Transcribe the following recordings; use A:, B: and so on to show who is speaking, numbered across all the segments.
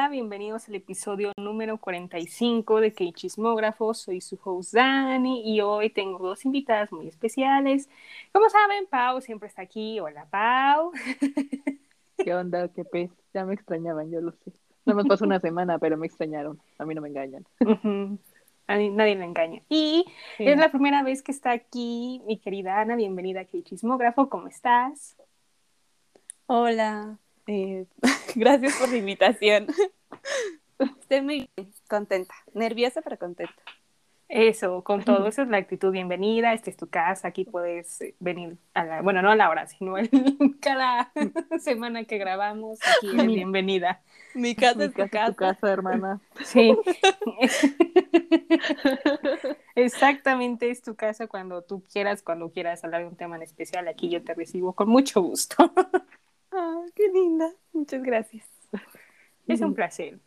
A: Hola, bienvenidos al episodio número 45 de Que Chismógrafo. Soy su host Dani y hoy tengo dos invitadas muy especiales. Como saben, Pau siempre está aquí. Hola, Pau.
B: ¿Qué onda? ¿Qué pez? Ya me extrañaban, yo lo sé. No me pasó una semana, pero me extrañaron. A mí no me engañan.
A: A nadie le engaña. Y es la primera vez que está aquí mi querida Ana. Bienvenida a Que Chismógrafo. ¿Cómo estás?
C: Hola. Eh, gracias por la invitación. Estoy muy contenta, nerviosa pero contenta.
A: Eso, con todo, eso es la actitud bienvenida, esta es tu casa, aquí puedes eh, venir a la, bueno, no a la hora, sino cada semana que grabamos, aquí eres bienvenida.
C: Mi casa es
B: tu casa. casa, hermana.
A: Sí. Exactamente, es tu casa cuando tú quieras, cuando quieras hablar de un tema en especial, aquí yo te recibo con mucho gusto.
C: Ah, qué linda. Muchas gracias.
A: Es un placer.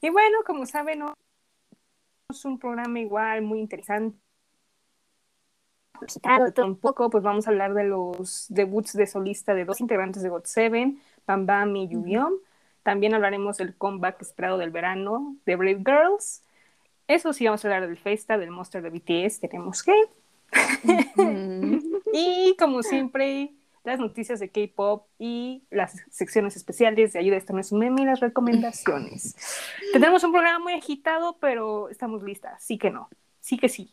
A: Y bueno, como saben, es un programa igual muy interesante. Un poco, pues vamos a hablar de los debuts de solista de dos integrantes de GOT7, Bam Bam y Yubiom. También hablaremos del comeback esperado del verano de Brave Girls. Eso sí, vamos a hablar del Festa, del Monster de BTS, tenemos que. y como siempre, las noticias de K-pop y las secciones especiales de ayuda. Esto no es un meme y las recomendaciones. Tenemos un programa muy agitado, pero estamos listas. Sí que no. Sí que sí.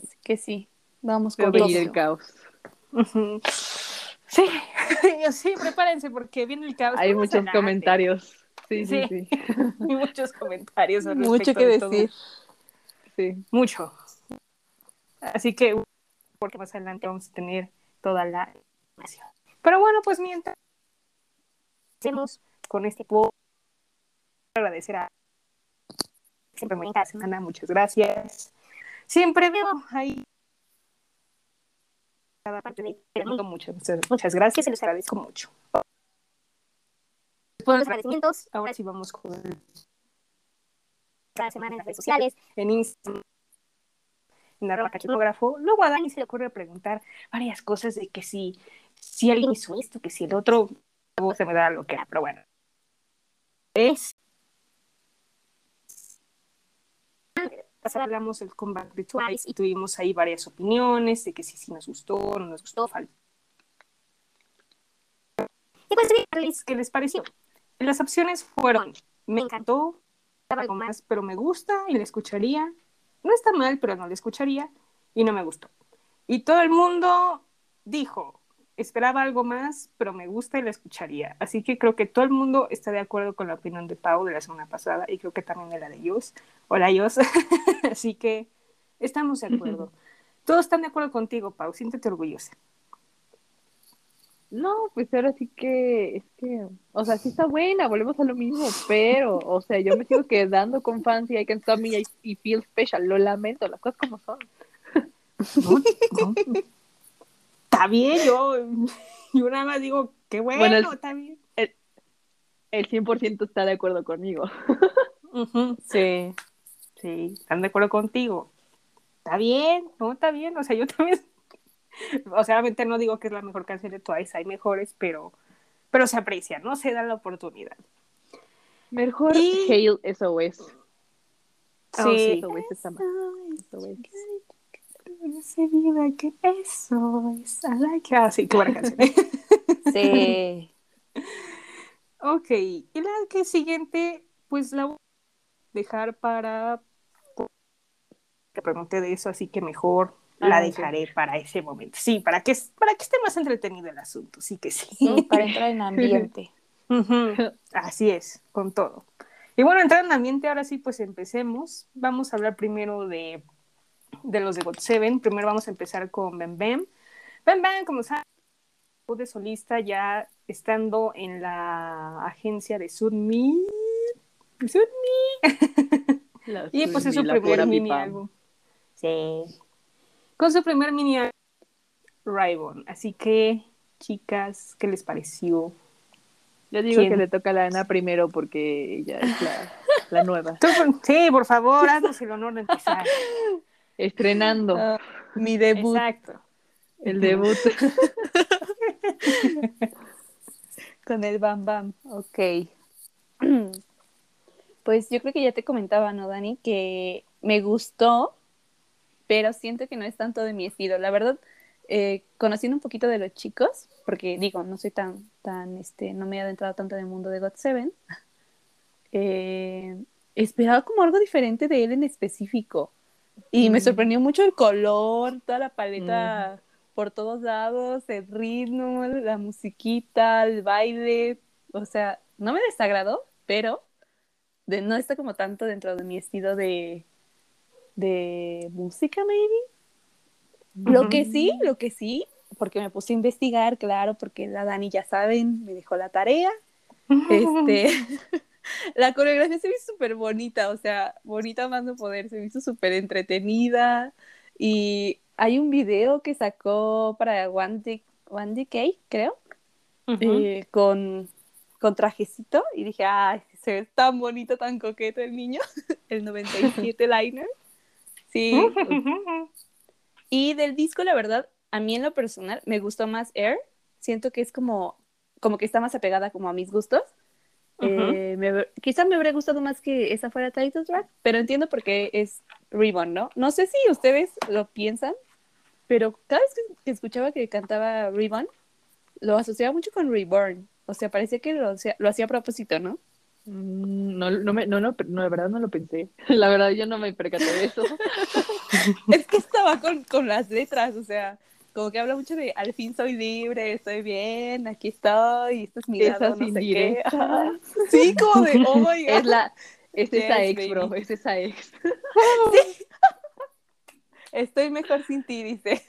C: Sí que sí. Vamos
B: con el caos.
A: Sí, sí, prepárense porque viene el caos.
B: Hay muchos comentarios. Sí, sí, sí.
A: Hay muchos comentarios.
C: Mucho que decir.
A: Sí. Mucho. Así que, porque más adelante vamos a tener toda la información. Pero bueno, pues mientras hacemos con este puedo agradecer a siempre muy cada semana, muchas gracias. Siempre veo ahí cada parte de mucho, muchas gracias y les agradezco mucho. Después los agradecimientos, ahora sí vamos con cada semana en las redes sociales, en Instagram cachismógrafo, luego a Dani se le ocurre preguntar varias cosas de que si, si alguien hizo esto, que si el otro, se me da lo que era, pero bueno. Es. Hablamos del comeback de Twice y tuvimos ahí varias opiniones de que si, si nos gustó, no nos gustó, falta. Y pues, ¿qué les pareció? Las opciones fueron, me encantó, algo más, pero me gusta y le escucharía, no está mal, pero no le escucharía y no me gustó. Y todo el mundo dijo, esperaba algo más, pero me gusta y la escucharía. Así que creo que todo el mundo está de acuerdo con la opinión de Pau de la semana pasada y creo que también de la de Yos. Hola Yos. Así que estamos de acuerdo. Todos están de acuerdo contigo, Pau. Siéntete orgullosa.
B: No, pues ahora sí que, es que, o sea, sí está buena, volvemos a lo mismo, pero, o sea, yo me sigo quedando con fans y I can stop me y feel special, lo lamento, las cosas como son.
A: Está bien, yo, yo nada más digo, qué bueno, está bien.
B: El, el 100% está de acuerdo conmigo.
A: Sí, sí, están de acuerdo contigo. Está bien, no, está bien, o sea, yo también o sea, obviamente no digo que es la mejor canción de Twice, hay mejores, pero, pero se aprecia, ¿no? Se da la oportunidad.
B: Mejor y... Hail SOS.
A: Sí. Oh, sí. SOS está más. SOS. que eso es. Ah, sí, qué buena canción.
C: sí.
A: ok, y la que siguiente, pues la voy a dejar para que pregunté de eso, así que mejor la dejaré para ese momento. Sí, para que, para que esté más entretenido el asunto, sí que sí.
C: para entrar en ambiente.
A: Así es, con todo. Y bueno, entrar en ambiente, ahora sí, pues empecemos. Vamos a hablar primero de, de los de God Seven. Primero vamos a empezar con Ben Ben. Ben Ben, como saben, de solista ya estando en la agencia de Sudmi. Sudmi. y pues es su primer mini álbum. Sí con su primer mini Raibon. Así que, chicas, ¿qué les pareció?
B: Yo digo que le toca a la Ana primero porque ella es la, nueva.
A: sí, por favor, haznos el honor de empezar.
B: Estrenando. Ah,
C: mi debut.
A: Exacto.
B: El debut.
C: Con el Bam Bam.
A: Ok.
C: Pues yo creo que ya te comentaba, ¿no, Dani? Que me gustó, pero siento que no es tanto de mi estilo. La verdad, eh, conociendo un poquito de los chicos, porque digo, no soy tan, tan, este, no me he adentrado tanto en el mundo de God Seven, eh, esperaba como algo diferente de él en específico. Y me sorprendió mucho el color, toda la paleta por todos lados, el ritmo, la musiquita, el baile. O sea, no me desagradó, pero de, no está como tanto dentro de mi estilo de, de música, maybe. Lo que sí, lo que sí, porque me puse a investigar, claro, porque la Dani, ya saben, me dejó la tarea. Este, la coreografía se me hizo súper bonita, o sea, bonita más no poder, se me hizo súper entretenida. Y hay un video que sacó para One, Dick, One Decay, creo, eh, con, con trajecito, y dije, ay, se ve tan bonito, tan coqueto el niño, el 97 liner. Sí, y del disco, la verdad, a mí en lo personal me gustó más Air. Siento que es como, como que está más apegada como a mis gustos. Eh, me- quizá me habría gustado más que esa fuera Title Track, pero entiendo por qué es Ribbon, ¿no? No sé si ustedes lo piensan, pero cada vez que, escuchaba que cantaba Ribbon, lo asociaba mucho con Reborn. O sea, parecía que lo, hacía- lo hacía a propósito, ¿no?
B: Mm, No, no, me, no, no, no, la verdad no lo pensé. La verdad yo no me percaté de eso.
C: es que estaba con, con las letras, o sea, como que habla mucho de al fin soy libre, estoy bien, aquí estoy, esto es mi lado, no sé qué. Sí, como de, oh my God.
B: Es la, es esa ex, bro, es esa ex.
C: Estoy mejor sin ti, dice.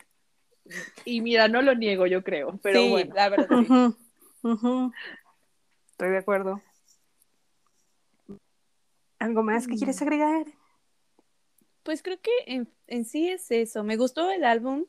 B: Y mira, no lo niego, yo creo, pero
C: sí,
B: bueno.
C: la verdad, sí.
A: Estoy de acuerdo. ¿Algo más que quieres agregar?
C: Pues creo que en, en sí es eso. Me gustó el álbum,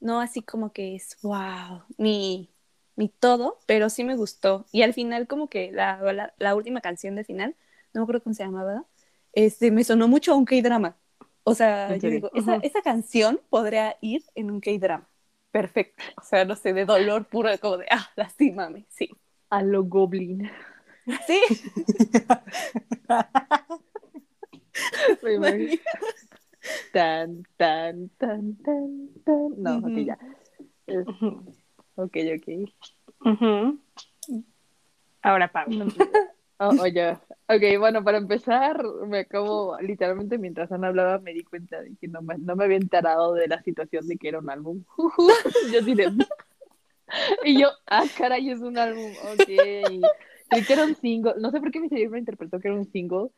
C: no así como que es wow, mi, mi todo, pero sí me gustó. Y al final, como que la, la, la última canción del final, no me acuerdo cómo se llamaba, este, me sonó mucho a un K-drama. O sea,
B: ¿En
C: yo digo, esa, esa canción podría ir en un K-drama. Perfecto. O sea, no sé, de dolor puro, como de, ah, lastímame. Sí.
B: A lo Goblin.
C: Sí.
B: Tan, tan, tan, tan, tan. No, ok,
C: Ujú.
B: ya. Es-. Ok, ok.
A: Ahora, Pau.
B: No, Oh, oye, ok, bueno, para empezar, me acabo, literalmente mientras Ana hablaba me di cuenta de que no me, no me había enterado de la situación de que era un álbum. yo de... Y yo, ah, caray, es un álbum, ok. Creí que era un single, no sé por qué mi cerebro interpretó que era un single,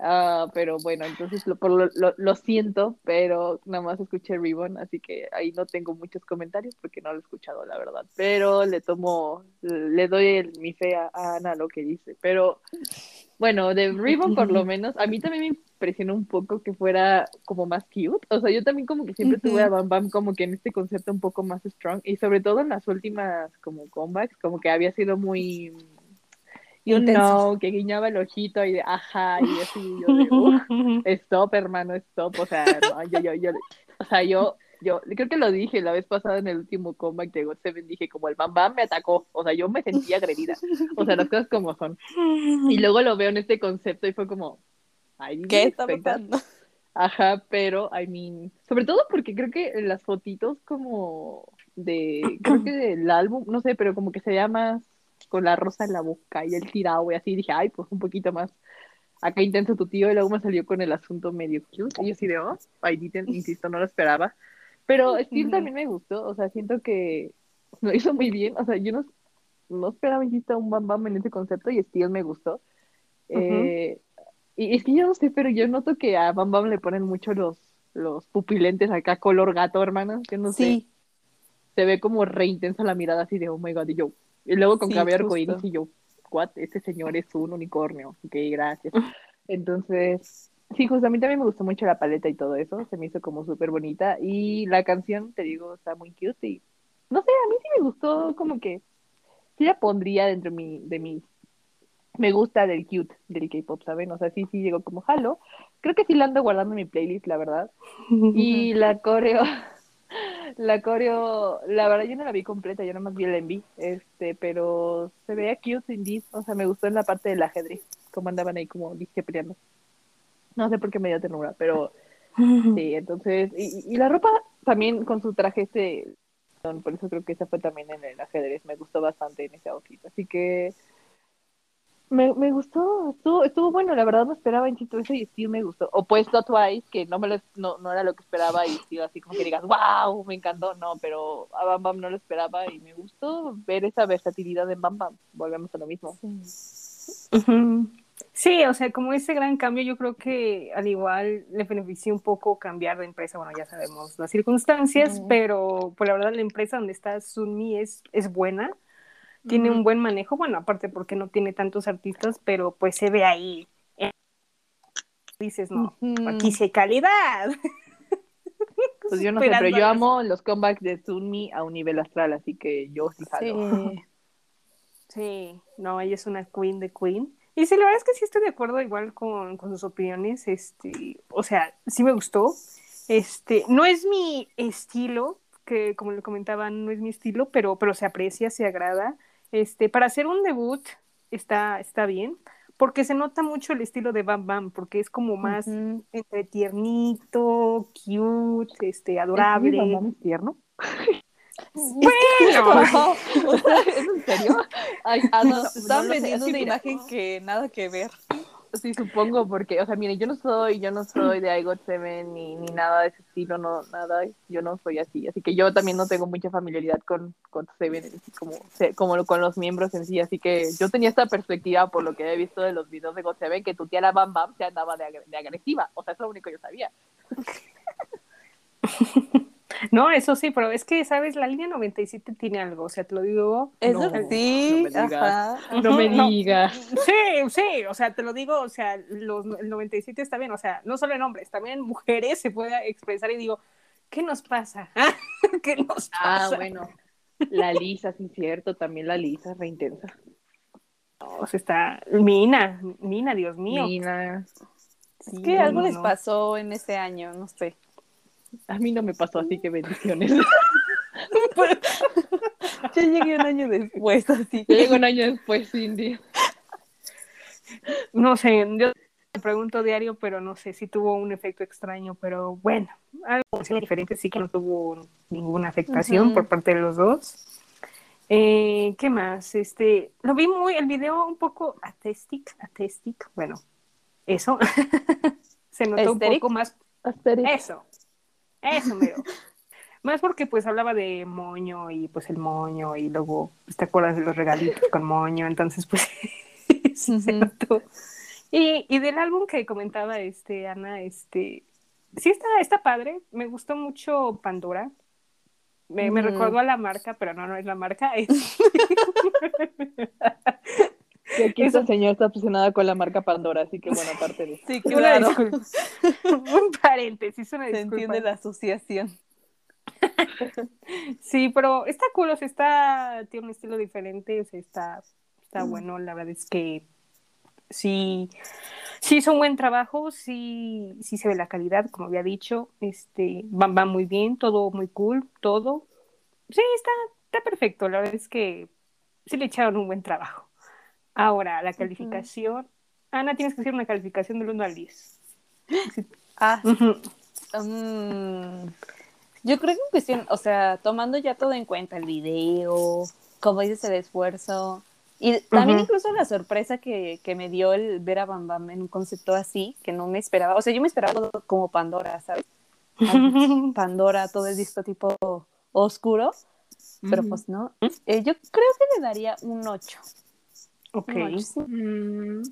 B: ah, pero bueno, entonces lo, por lo, lo, lo siento, pero nada más escuché Ribbon, así que ahí no tengo muchos comentarios porque no lo he escuchado, la verdad. Pero le tomo, le doy el- mi fe a, a Ana lo que dice. Pero bueno, de Ribbon por lo menos, a mí también me impresionó un poco que fuera como más cute. O sea, yo también como que siempre tuve a Bam Bam como que en este concepto un poco más strong y sobre todo en las últimas como comebacks, como que había sido muy... You
C: Intenso.
B: know, que guiñaba el ojito y de ajá, y así, yo de, "Uf, stop, hermano, stop, o sea, no, yo, yo, yo, o sea, yo, yo, creo que lo dije la vez pasada en el último comeback de God Seven, dije como el Bam Bam me atacó, o sea, yo me sentí agredida, o sea, las cosas como son, y luego lo veo en este concepto y fue como, ay,
C: ¿Qué está pasando?
B: Ajá, pero, I mean, sobre todo porque creo que las fotitos como de, creo que del álbum, no sé, pero como que se veía más con la rosa en la boca y el tirado y así, dije, ay, pues un poquito más acá intenso tu tío y luego me salió con el asunto medio cute y yo así de, oh, I didn't, insisto, no lo esperaba, pero
C: Ujú.
B: también me gustó, o sea, siento que lo hizo muy bien, o sea, yo no, no esperaba, insisto, un Bam Bam en ese concepto y Steel me gustó. Eh, y es que yo no sé, pero yo noto que a Bam Bam le ponen mucho los, los pupilentes acá, color gato, hermano. Yo no sé.
C: Sí,
B: Se ve como re intensa la mirada así de, oh my god, y yo. Y luego con
C: Sí,
B: cabello arcoíris y yo, what, este señor es un unicornio. Ok, gracias. Entonces, sí, justo a mí también me gustó mucho la paleta y todo eso. Se me hizo como súper bonita. Y la canción, te digo, está muy cute. Y no sé, a mí sí me gustó como que. Sí la pondría dentro de mi, de mis me gusta del cute del K-pop, ¿saben? O sea, sí, sí llegó como halo. Creo que sí la ando guardando en mi playlist, la verdad. Y la coreo, la coreo, la verdad yo no la vi completa, yo nada más vi el enví, este, pero se veía cute indeed, o sea, me gustó en la parte del ajedrez, como andaban ahí como dije peleando. No sé por qué me dio ternura, pero sí, entonces, y, y la ropa también con su traje este, por eso creo que esa fue también en el ajedrez, me gustó bastante en ese outfit, así que me, me gustó, estuvo, estuvo bueno, la verdad no esperaba en eso y sí me gustó. Opuesto a Twice, que no me lo, no, no era lo que esperaba y sí, así como que digas, wow, me encantó, no, pero a Bam Bam no lo esperaba y me gustó ver esa versatilidad de Bam Bam. Volvemos a lo mismo.
A: Sí, o sea, como ese gran cambio, yo creo que al igual le benefició un poco cambiar de empresa. Bueno, ya sabemos las circunstancias, pero pues la verdad la empresa donde está Sunmi es, es buena, tiene un buen manejo, bueno, aparte porque no tiene tantos artistas, pero pues se ve ahí. eh, Dices, no, aquí sí hay calidad.
B: Pues yo no sé, pero yo amo los comebacks de Sunmi a un nivel astral, así que yo sí jalo.
C: Sí.
A: Sí, no, ella es una queen de queen. Y sí, la verdad es que sí estoy de acuerdo igual con, con sus opiniones. Este, o sea, sí me gustó. Este, no es mi estilo, que como le comentaba, no es mi estilo, pero, pero se aprecia, se agrada. Este, para hacer un debut está, está bien, porque se nota mucho el estilo de Bam Bam, porque es como más entre tiernito, cute, este,
B: ¿Es
A: adorable.
B: Bam Bam es tierno?
A: Bueno,
B: ¿Es en serio? Ay, no,
C: están
B: no lo sé,
C: vendiendo
B: es
C: una
B: mira,
C: imagen que nada que ver.
B: Sí, supongo, porque, o sea, miren, yo no soy, yo no soy de I Got Seven ni, ni nada de ese estilo, no, nada, yo no soy así, así que yo también no tengo mucha familiaridad con, con Seven, como, como con los miembros en sí, así que yo tenía esta perspectiva por lo que he visto de los videos de God Seven, que tu tía la Bam Bam se andaba de agresiva, o sea, es lo único que yo sabía.
A: No, eso sí, pero es que, ¿sabes? La línea 97 tiene algo, o sea, te lo digo.
C: Eso
A: no,
C: sí,
B: no me digas.
C: ajá.
B: No me
A: No.
B: digas.
A: Sí, sí, o sea, te lo digo, o sea, los, el 97 está bien, o sea, no solo en hombres, también en mujeres se puede expresar y digo, ¿qué nos pasa? ¿Qué nos
B: Ah,
A: pasa?
B: bueno, la Lisa, sí, cierto, también la Lisa, re intensa.
A: O sea, está Mina, Mina, Dios mío.
B: Mina,
A: Sí,
C: Es que
A: no,
C: algo
A: no,
C: les
A: no.
C: pasó en ese año, no sé.
B: A mí no me pasó, así que bendiciones.
C: Yo llegué un año después, así
B: Yo
C: que.
B: llego un año después, Cindy.
A: No sé, yo te pregunto diario, pero no sé si tuvo un efecto extraño, pero bueno, algo diferente, sí que no tuvo ninguna afectación por parte de los dos. Eh, ¿Qué más? Este, lo vi muy, el video un poco atestic, atestic, bueno, eso. Se notó un poco más, eso, eso mero. Más porque pues hablaba de moño y pues el moño y luego pues, te acuerdas de los regalitos con moño, entonces pues sí. Y, y del álbum que comentaba este Ana, este sí está, está padre, me gustó mucho Pandora. Me, me
C: Ujú.
A: recordó a la marca, pero no, no es la marca. es-
B: Y aquí
A: Eso-
B: esta señora está obsesionada con la marca Pandora, así que bueno, aparte de
C: Sí,
A: Una
C: claro.
A: disculpa. Un paréntesis, una
C: Se
A: disculpa.
C: entiende la asociación.
A: Sí, pero está cool, o sea, está, tiene un estilo diferente, o sea, está, está bueno, la verdad es que sí, sí hizo un buen trabajo, sí, sí se ve la calidad, como había dicho, este, va, va muy bien, todo muy cool, todo. Sí, está, está perfecto, la verdad es que sí le echaron un buen trabajo. Ahora, la calificación. Ana, tienes que hacer una calificación del 1 al 10.
C: Ah, mm, yo creo que en cuestión, o sea, tomando ya todo en cuenta, el video, como dices, el esfuerzo, y también incluso la sorpresa que, que me dio el ver a Bam Bam en un concepto así, que no me esperaba, o sea, yo me esperaba como Pandora, ¿sabes? Pandora, todo el disco tipo oscuro, pero pues no. Eh, yo creo que le daría un 8.
A: Ok.
C: Ocho, sí.
B: Mm,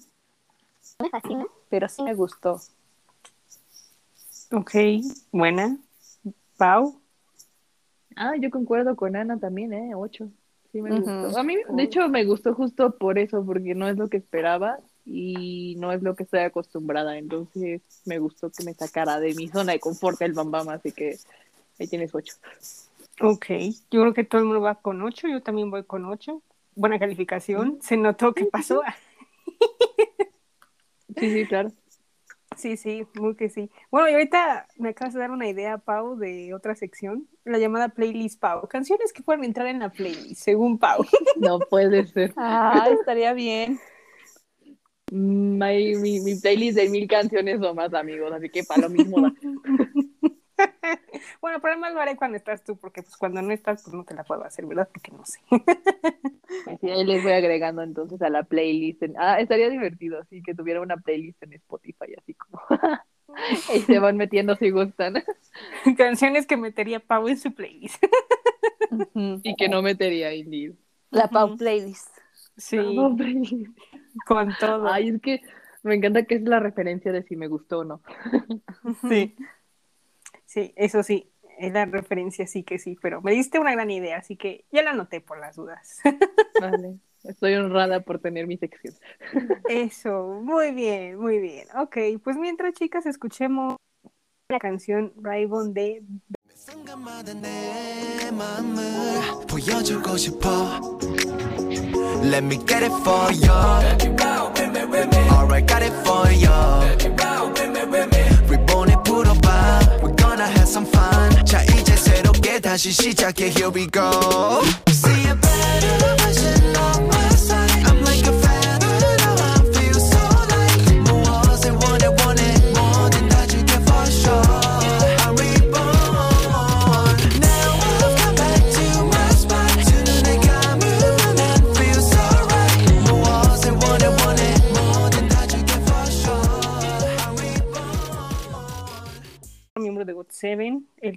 C: me fascina, pero sí me gustó.
A: Ok, buena. Pau.
B: Ah, yo concuerdo con Ana también, ¿eh? Ocho. Sí me gustó. A mí, de hecho, me gustó justo por eso, porque no es lo que esperaba y no es lo que estoy acostumbrada. Entonces, me gustó que me sacara de mi zona de confort el Bam Bam, así que ahí tienes ocho.
A: Ok, yo creo que todo el mundo va con 8, yo también voy con 8. Buena calificación, se notó que pasó.
B: Sí, sí, claro.
A: Sí, sí, muy que sí. Bueno, y ahorita me acabas de dar una idea, Pau, de otra sección, la llamada playlist Pau. Canciones que pueden entrar en la playlist, según Pau.
B: No puede ser.
C: Ah, estaría bien.
B: My- mi, mi playlist de mil canciones o más, amigos, así que para lo mismo.
A: Bueno, pero además lo haré cuando estás tú, porque pues cuando no estás, pues no te la puedo hacer, ¿verdad? Porque no sé.
B: Así ahí les voy agregando entonces a la playlist. en- Ah, estaría divertido, así que tuviera una playlist en Spotify, así como. y se van metiendo si gustan.
A: Canciones que metería Pau en su playlist.
B: Y que no metería Indeed.
C: La Pau. Playlist.
A: Sí,
B: No, playlist.
A: con todo.
B: Ay, es que me encanta que es la referencia de si me gustó o no.
A: Sí. Sí, eso sí, es la referencia, sí que sí, pero me diste una gran idea, así que ya la anoté por las dudas.
B: Vale, estoy honrada por tener mi sección.
A: Eso, muy bien, muy bien. Ok, pues mientras chicas escuchemos la canción Raibon de...
D: Alright, it for you. 다시 시작해 Here we go See a better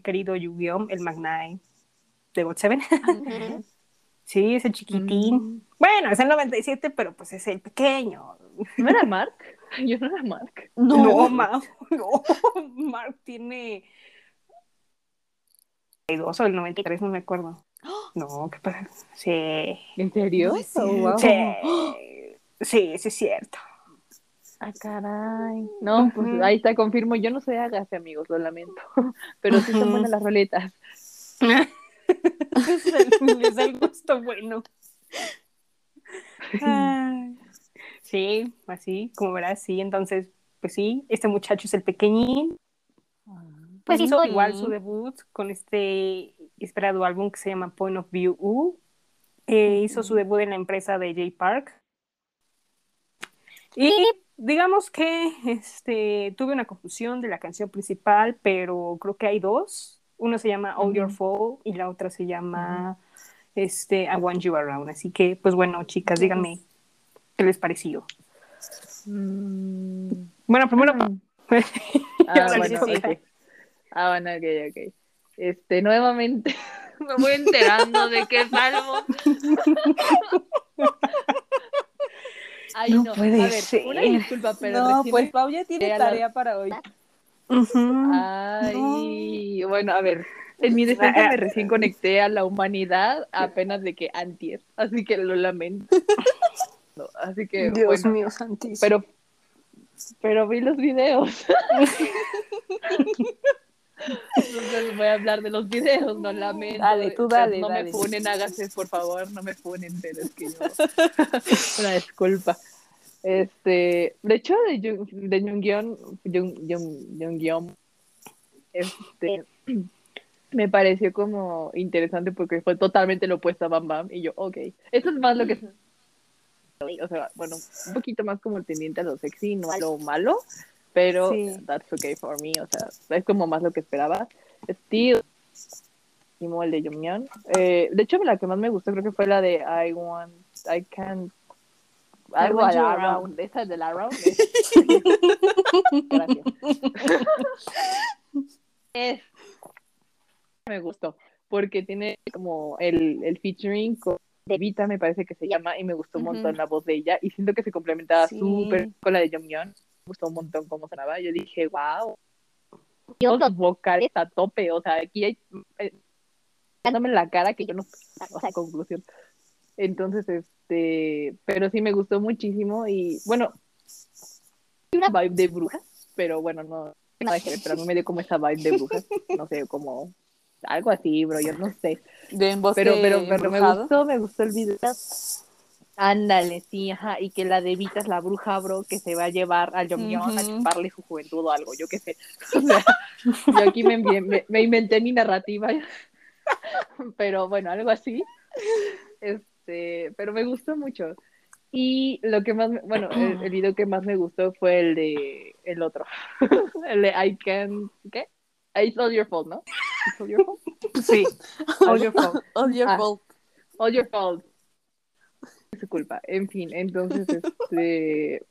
A: querido Yu-Gi-Oh, el Magnai de GOT7. sí, ese chiquitín. Bueno, es el 97, pero pues es el pequeño.
B: ¿No era Mark? Yo no era Mark.
A: No, Ma- no, Mark tiene 92 o el 93, no me acuerdo. No, ¿qué pasa? Sí,
B: ¿En serio?
C: No
B: Oh, wow.
A: sí, sí, sí es cierto.
B: Ah, caray. No, pues ahí está, confirmo. Yo no soy Agassi, amigos, lo lamento. Pero sí son buenas las roletas.
A: Es el- Les da el gusto bueno. Ay. Sí, así, como verás, sí. Entonces, pues sí, este muchacho es el pequeñín. Pues hizo igual su debut con este esperado álbum que se llama Point of View U. Eh, Hizo su debut en la empresa de J Park. Y digamos que este, tuve una confusión de la canción principal, pero creo que hay dos. Uno se llama All Your. Fall y la otra se llama este, I Want You Around. Así que, pues bueno, chicas, díganme qué les pareció.
B: Mm.
A: Bueno, primero,
B: Ah, bueno,
A: sí.
B: ok. Ah, bueno, ok, ok. Este, nuevamente me voy enterando de que salvo. Ay,
A: No
B: no,
A: puede
B: a ver,
A: ser.
B: una disculpa, pero
C: No, pues Pau ya tiene tarea para hoy.
A: Ujú.
B: Ay, bueno, a ver, en mi defensa me recién conecté a la humanidad apenas de que antier, así que lo lamento. No, Así que,
A: Dios
B: bueno,
A: mío, santísimo.
B: pero, pero vi los videos. Entonces voy a hablar de los videos, no lamento.
C: Dale, tú dale,
B: No
C: dale.
B: me funen, hágase, por favor, no me funen, pero es que yo... Una disculpa. Este, de hecho, de Jung- de Jungyeon, Jung- Jung- este, me pareció como interesante porque fue totalmente lo opuesto a Bam Bam y yo, ok, esto es más lo que o sea, bueno, un poquito más como tendiente a lo sexy, no a lo malo, pero
C: Sí.
B: that's okay for me, o sea, es como más lo que esperaba. Como el de Jungyeon. Eh, de hecho, la que más me gustó creo que fue la de I want, I can't, algo
C: you
B: around,
C: around.
B: esa de la around. esa. Gracias. Es, me gustó, porque tiene como el, el featuring con Evita, me parece que se llama, y me gustó un montón la voz de ella, y siento que se complementaba
C: Sí.
B: súper con la de Jonghyun. Me gustó un montón cómo sonaba. Yo dije, wow. Los vocales a tope, o sea, aquí hay. Eh, dándome la cara que yo no. O sea, conclusión. Entonces, este. Pero sí me gustó muchísimo, y bueno. Una vibe de brujas, pero bueno, no. Nada que ver, pero a mí me dio como esa vibe de brujas. No sé, como. Algo así, bro, yo no sé.
C: De
B: Pero, pero, pero me gustó, me gustó el video. Ándale, sí, ajá, y que la de Vita es la bruja, bro, que se va a llevar a Jonghyun a
C: Ujú.
B: chuparle su juventud o algo, yo qué sé. O sea, yo aquí me, me, me inventé mi narrativa, pero bueno, algo así. Este, pero me gustó mucho. Y lo que más, me- bueno, el, el video que más me gustó fue el de el otro. el de I can, ¿qué? It's all your fault, ¿no? It's all your fault.
A: Sí. All your fault.
C: All your
B: Ah.
C: fault.
B: All your fault. Es su culpa. En fin, entonces, este,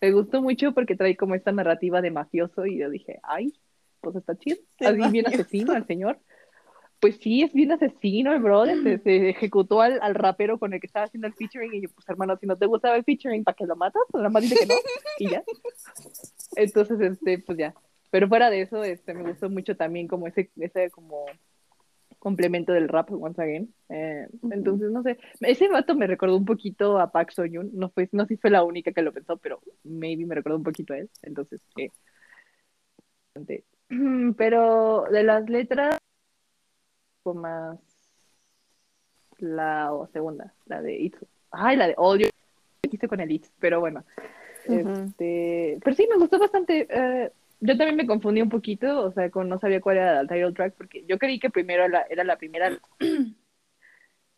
B: me gustó mucho porque trae como esta narrativa de mafioso y yo dije, ay, pues está chido. Así bien asesino al señor. Pues sí, es bien asesino el brother. Se, se ejecutó al, al rapero con el que estaba haciendo el featuring y yo, pues hermano, si no te gustaba el featuring, ¿para qué lo matas? Nada más dice que no y ya. Entonces, este, pues ya. Pero fuera de eso, este, me gustó mucho también como ese, ese como complemento del rap once again. Eh, Entonces, no sé, ese vato me recordó un poquito a Park Soyun, no fue, no sé si fue la única que lo pensó, pero maybe me recordó un poquito a él. Entonces, eh, pero de las letras, más la o segunda, la de It's, ay, la de All Your, quise con el It's, pero bueno. Este, pero sí, me gustó bastante. eh, yo también me confundí un poquito, o sea, con no sabía cuál era el title track, porque yo creí que primero era, era la primera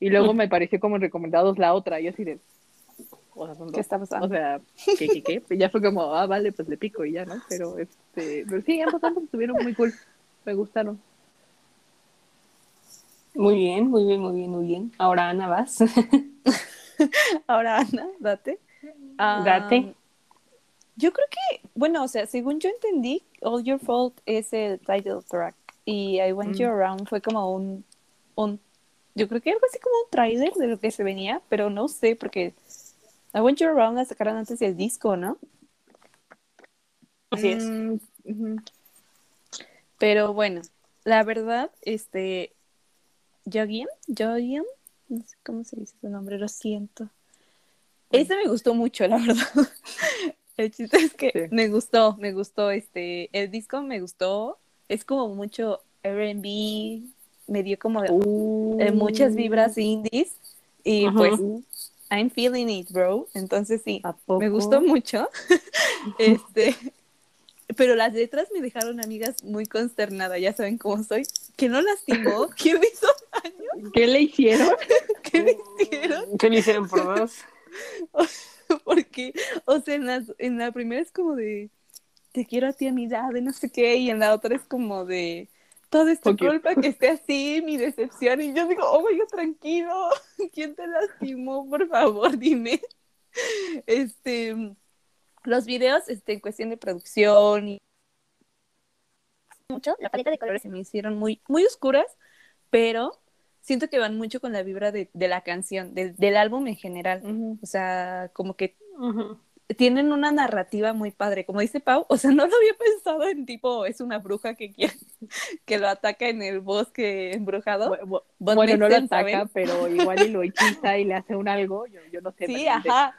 B: y luego me pareció como recomendados la otra, y así de, o sea, son
C: ¿Qué está pasando?
B: O sea, ¿qué, qué, qué? Ya fue como, ah, vale, pues le pico y ya, ¿no? Pero, este, pero sí, ambos, ambos estuvieron muy cool, me gustaron.
A: Muy bien, muy bien, muy bien, muy bien. Ahora Ana vas.
C: Ahora, Ana, date.
A: Date.
C: Yo creo que, bueno, o sea, según yo entendí, All Your Fault es el title track y I Want
B: Mm.
C: You Around fue como un, un, yo creo que algo así como un trailer de lo que se venía, pero no sé, porque I Want You Around la sacaron antes del disco, ¿no?
A: Así es.
B: Mm.
C: Pero bueno, la verdad, este, Jogian, Jogian, no sé cómo se dice su nombre, lo siento. Ese me gustó mucho, la verdad. El chiste es que
B: Sí.
C: me gustó, me gustó, este, el disco me gustó, es como mucho R&B, me dio como eh, muchas vibras indies y pues I'm feeling it, bro. Entonces sí, me gustó mucho. este, pero las letras me dejaron amigas muy consternada, ya saben cómo soy. ¿Quién lo lastimó? ¿Quién me hizo
B: ¿Qué le hicieron?
C: ¿Qué me hicieron?
A: ¿Qué le hicieron por dos?
C: Porque, o sea, en, las- en la primera es como de te quiero a ti a mi edad, de no sé qué, y en la otra es como de todo es tu culpa que esté así, mi decepción, y yo digo, oh my god, tranquilo, ¿quién te lastimó? Por favor, dime. Este, los videos, este, en cuestión de producción y mucho, la paleta de colores se me hicieron muy, muy oscuras, pero siento que van mucho con la vibra de, de la canción, del- del álbum en general. O sea, como que tienen una narrativa muy padre. Como dice Pau, o sea, no lo había pensado en tipo, es una bruja que que lo ataca en el bosque embrujado.
B: Bu- bu-
C: But
B: Bueno, no lo ataca, pero igual y lo hechiza y le hace un algo, yo, yo no sé.
C: Sí,
B: realmente.
C: ajá.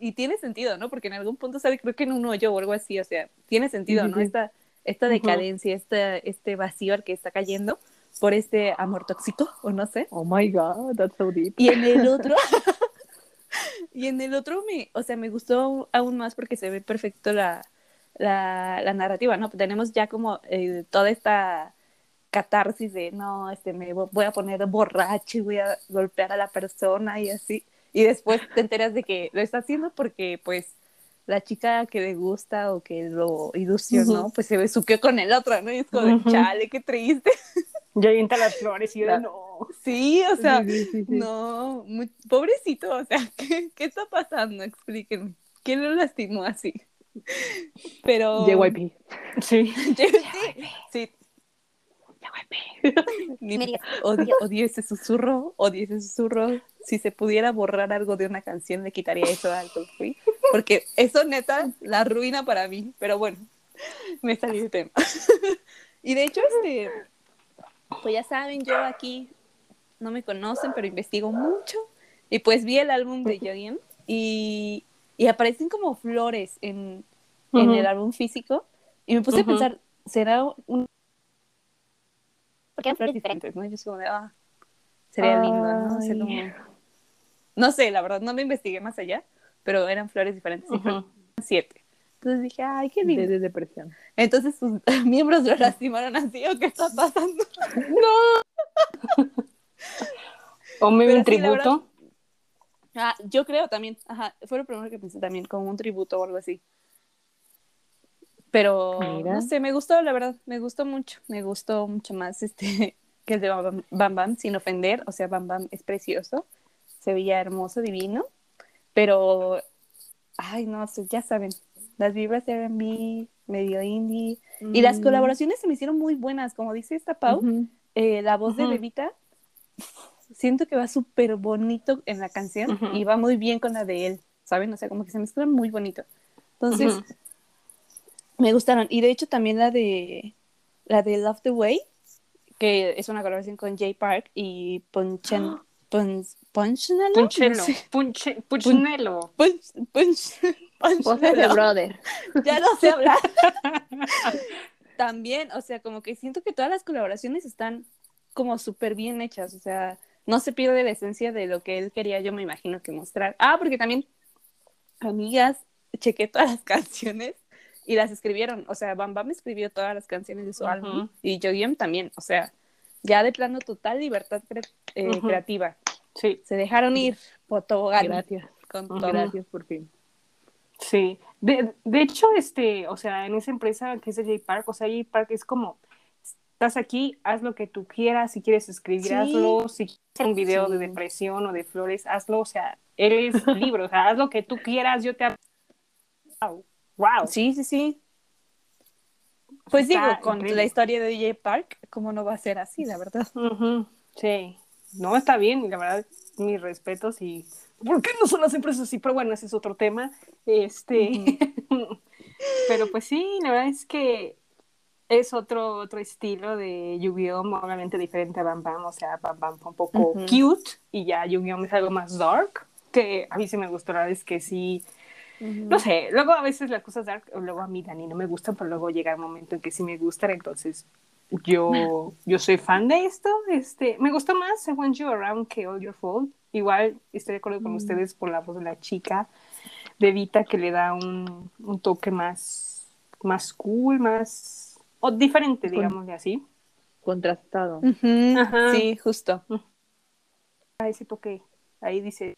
C: Y tiene sentido, ¿no? Porque en algún punto sale, creo que en un hoyo o algo así, o sea, tiene sentido, ¿no? Esta, esta decadencia, este, este vacío al que está cayendo por este amor tóxico, o no sé.
B: Oh my god, that's so deep.
C: Y en el otro, y en el otro me, o sea, me gustó aún más porque se ve perfecto la, la, la narrativa, ¿no? Tenemos ya como eh, toda esta catarsis de, no, este, me vo- voy a poner borracho y voy a golpear a la persona y así. Y después te enteras de que lo está haciendo porque, pues, la chica que le gusta o que lo ilusionó,
A: Ujú.
C: pues se besuqueó con el otro, ¿no? Y es como de,
A: Ujú.
C: chale, qué triste.
A: Ya avienta las flores y yo
B: La-
A: no.
C: Sí, o sea,
B: Sí, sí, sí, sí.
C: no, muy- pobrecito, o sea, ¿qué, qué está pasando? Explíquenme. ¿Quién lo lastimó así? Pero.
B: JYP.
A: Sí.
C: sí, sí. Ni- odio, odio ese susurro, odio ese susurro. Si se pudiera borrar algo de una canción, le quitaría eso a Coldplay. Porque eso, neta, la arruina para mí. Pero bueno, me salí de tema. y de hecho, este. Pues ya saben, yo aquí no me conocen, pero investigo mucho. Y pues vi el álbum de Jogging y, y aparecen como flores en, en el álbum físico. Y me puse a pensar, ¿será un porque eran flores diferentes, ¿no? Yo soy como de, ah, sería lindo, ¿no? Hacer
B: Ay.
C: como- No sé, la verdad, no me investigué más allá, pero eran flores diferentes, y
A: Ujú.
C: fueron siete. Entonces dije, ay, qué lindo.
B: de depresión.
C: Entonces sus miembros lo lastimaron así, ¿o qué está pasando?
A: O me un tributo.
C: Ah, yo creo también, ajá, fue lo primero que pensé también, como un tributo o algo así. Pero,
B: Mira.
C: no sé, me gustó, la verdad, me gustó mucho, me gustó mucho más este que el de Bam Bam, Bam Bam, sin ofender, o sea, Bam Bam es precioso, se veía hermoso, divino, pero, ay, no sé, ya saben, las vibras de R&B, medio indie, y las
B: Mm.
C: colaboraciones se me hicieron muy buenas, como dice esta Pau,
B: Ujú.
C: eh, la voz de
A: Ujú.
C: Bebita, siento que va súper bonito en la canción
A: Ujú.
C: y va muy bien con la de él, ¿saben? O sea, como que se mezclan muy bonito. Entonces, me gustaron. Y de hecho también la de la de Love the Way, que es una colaboración con Jay Park y Ponchen, Pon, Ponchnelo,
A: Punchelo,
C: no
B: Voces de brother.
C: ya no sé hablar. También, o sea, como que siento que todas las colaboraciones están como súper bien hechas, o sea, no se pierde la esencia de lo que él quería, yo me imagino que mostrar. Ah, porque también, amigas, chequé todas las canciones y las escribieron, o sea, Bam Bam escribió todas las canciones de su
A: Ujú.
C: álbum y Joyem también, o sea, ya de plano total libertad cre- eh, creativa.
A: Sí,
C: Se dejaron ir por tobogán
B: Gracias.
C: con todo.
B: Gracias por fin.
A: Sí. De, de hecho, este, o sea, en esa empresa que es de J Park, o sea, J Park es como, estás aquí, haz lo que tú quieras, si quieres escribir,
C: Sí.
A: hazlo, si quieres hacer un video de depresión o de flores, hazlo, o sea, él es libre, o sea, haz lo que tú quieras, yo te... Wow, wow.
C: Sí, sí, sí. Pues
A: Está
C: digo, con
A: increíble.
C: la historia de DJ Park, ¿cómo no va a ser así, la verdad?
A: Sí, no está bien la verdad, mis respetos y ¿por qué no son las empresas así? Pero bueno, ese es otro tema. Este, pero pues sí, la verdad es que es otro otro estilo de Yu-Gi-Oh, obviamente diferente a Bam Bam, o sea, Bam Bam fue un poco cute y ya Yu-Gi-Oh es algo más dark, que a mí sí me gustó, la verdad es que sí, no sé, luego a veces las cosas dark, luego a mí Dani no me gustan, pero luego llega el momento en que sí me gustan, entonces yo, yo soy fan de esto. Este, me gustó más I Want You Around que All Your Fault. Igual estoy de acuerdo con
C: Mm.
A: ustedes por la voz de la chica de Vita que le da un, un toque más, más cool, más o diferente, digámosle así.
B: Contrastado.
A: Ajá.
C: Sí, justo.
A: A ese toque, ahí dice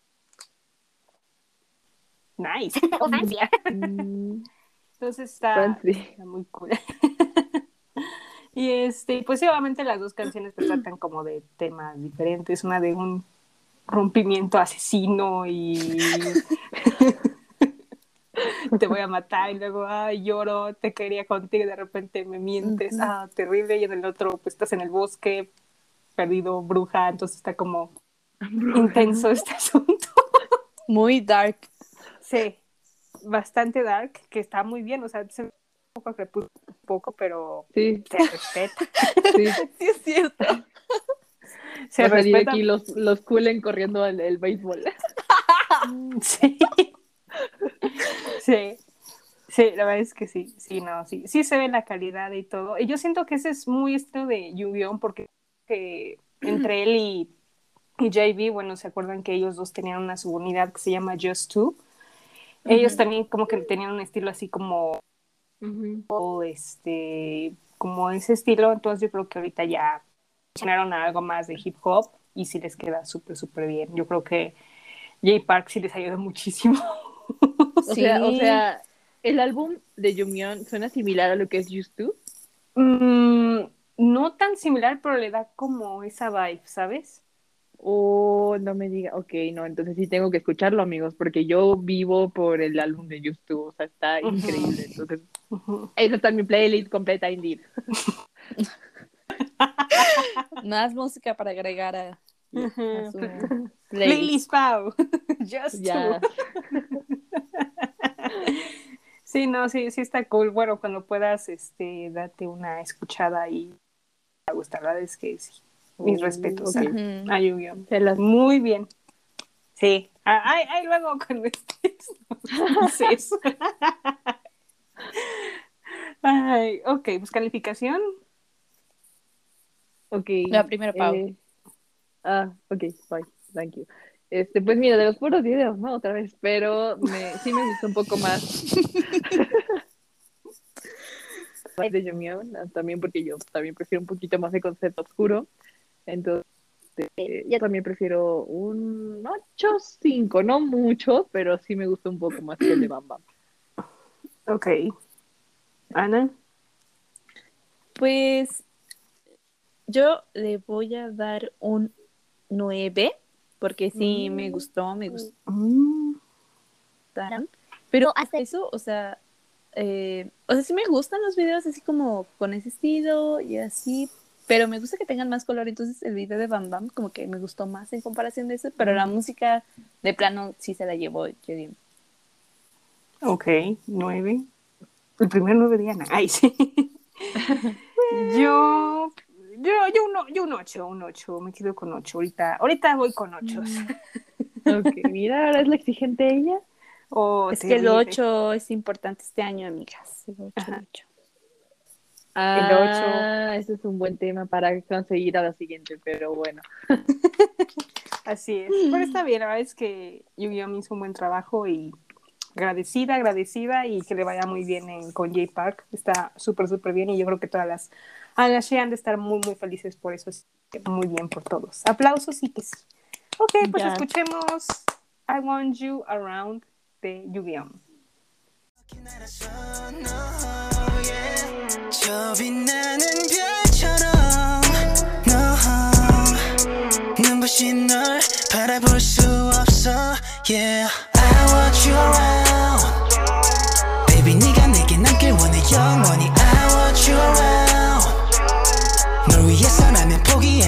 A: nice.
B: Mm,
A: Entonces está,
B: fancy.
A: Está muy cool. y este, pues sí, obviamente las dos canciones pues, tratan como de temas diferentes, una de un rompimiento asesino y te voy a matar y luego ay lloro, te quería contigo y de repente me mientes, ah, terrible, y en el otro pues estás en el bosque, perdido, bruja, entonces está como intenso este asunto.
C: Muy dark.
A: Sí, bastante dark, que está muy bien, o sea, se un poco crepúsculo, un poco, pero
B: Sí,
A: se respeta.
B: sí.
C: Sí, es cierto.
A: Se
B: a salir aquí los, los coolen corriendo al el béisbol.
A: Sí. Sí. Sí, la verdad es que sí, sí, no, sí, sí se ve la calidad y todo. Y yo siento que ese es muy estilo de Yu-Gi-Oh! porque que entre él y, y JB, bueno, se acuerdan que ellos dos tenían una subunidad que se llama Just Two. Ellos también como que tenían un estilo así como o este como ese estilo entonces yo creo que ahorita ya llenaron a algo más de hip hop y sí les queda súper súper bien yo creo que Jay Park sí les ayuda muchísimo
B: O, sea, o
C: Sí.
B: sea, el álbum de Jungyeon suena similar a lo que es Used to.
A: Mm, no tan similar pero le da como esa vibe sabes
B: Oh, no me diga. Ok, no, entonces sí tengo que escucharlo, amigos, porque yo vivo por el álbum de to. O sea, está increíble. Entonces, eso está en mi playlist completa, indeed.
C: Más música para agregar a, a
A: Ujú.
C: su
A: Lily
C: playlist.
A: Pau just
B: Ya.
A: two. sí no sí sí está cool bueno cuando puedas este date una escuchada y a gustar la verdad es que sí mis
B: Oh,
A: respetos
B: ok.
A: a-
C: Ujú.
A: a Yu-Gi-Oh.
B: Se las-
A: Muy bien. Sí. Ah, Ay, ay, luego con estés. Dices. Ay, ok, pues calificación.
B: Ok.
C: La primera, Pau.
B: eh, ah, ok, bye, thank you. Este, pues mira, de los puros videos, ¿no? Otra vez, pero me, sí me gustó un poco más. de ah, también porque yo también prefiero un poquito más de concepto oscuro. Entonces, Este, yo también prefiero un 8-5, no mucho, pero sí me gusta un poco más que el de Bam Bam.
A: Ok. Ana.
C: Pues yo le voy a dar un 9, porque sí me gustó, me
A: Mm,
C: gustaron. Pero hasta eso, o sea, eh, o sea, sí me gustan los videos así como con ese estilo y así, pero me gusta que tengan más color, entonces el video de Bam Bam como que me gustó más en comparación de eso, pero la música de plano sí se la llevó Jodie.
A: Ok, nueve. El primer nueve de Ana. Ay, sí. yo, yo, yo, un, yo un ocho, un ocho. Me quedo con ocho. Ahorita, ahorita voy con ocho.
B: Ok, mira, ahora es la exigente ella.
A: Oh,
C: Es que el
A: terrible.
C: 8 es importante este año, amigas. El 8,
A: Ajá.
C: el 8.
B: Ah, ese es un buen tema para conseguir a la siguiente, pero bueno.
A: Así es. Pero está bien, la verdad es que Yu-Gi-Oh! me hizo un buen trabajo y agradecida, agradecida y que le vaya muy bien en, con J-Park. Está súper, súper bien y yo creo que todas las a la Shea han de estar muy, muy felices por eso. Muy bien por todos. Aplausos y que sí. Ok, pues escuchemos I Want You Around de
D: Yuviom.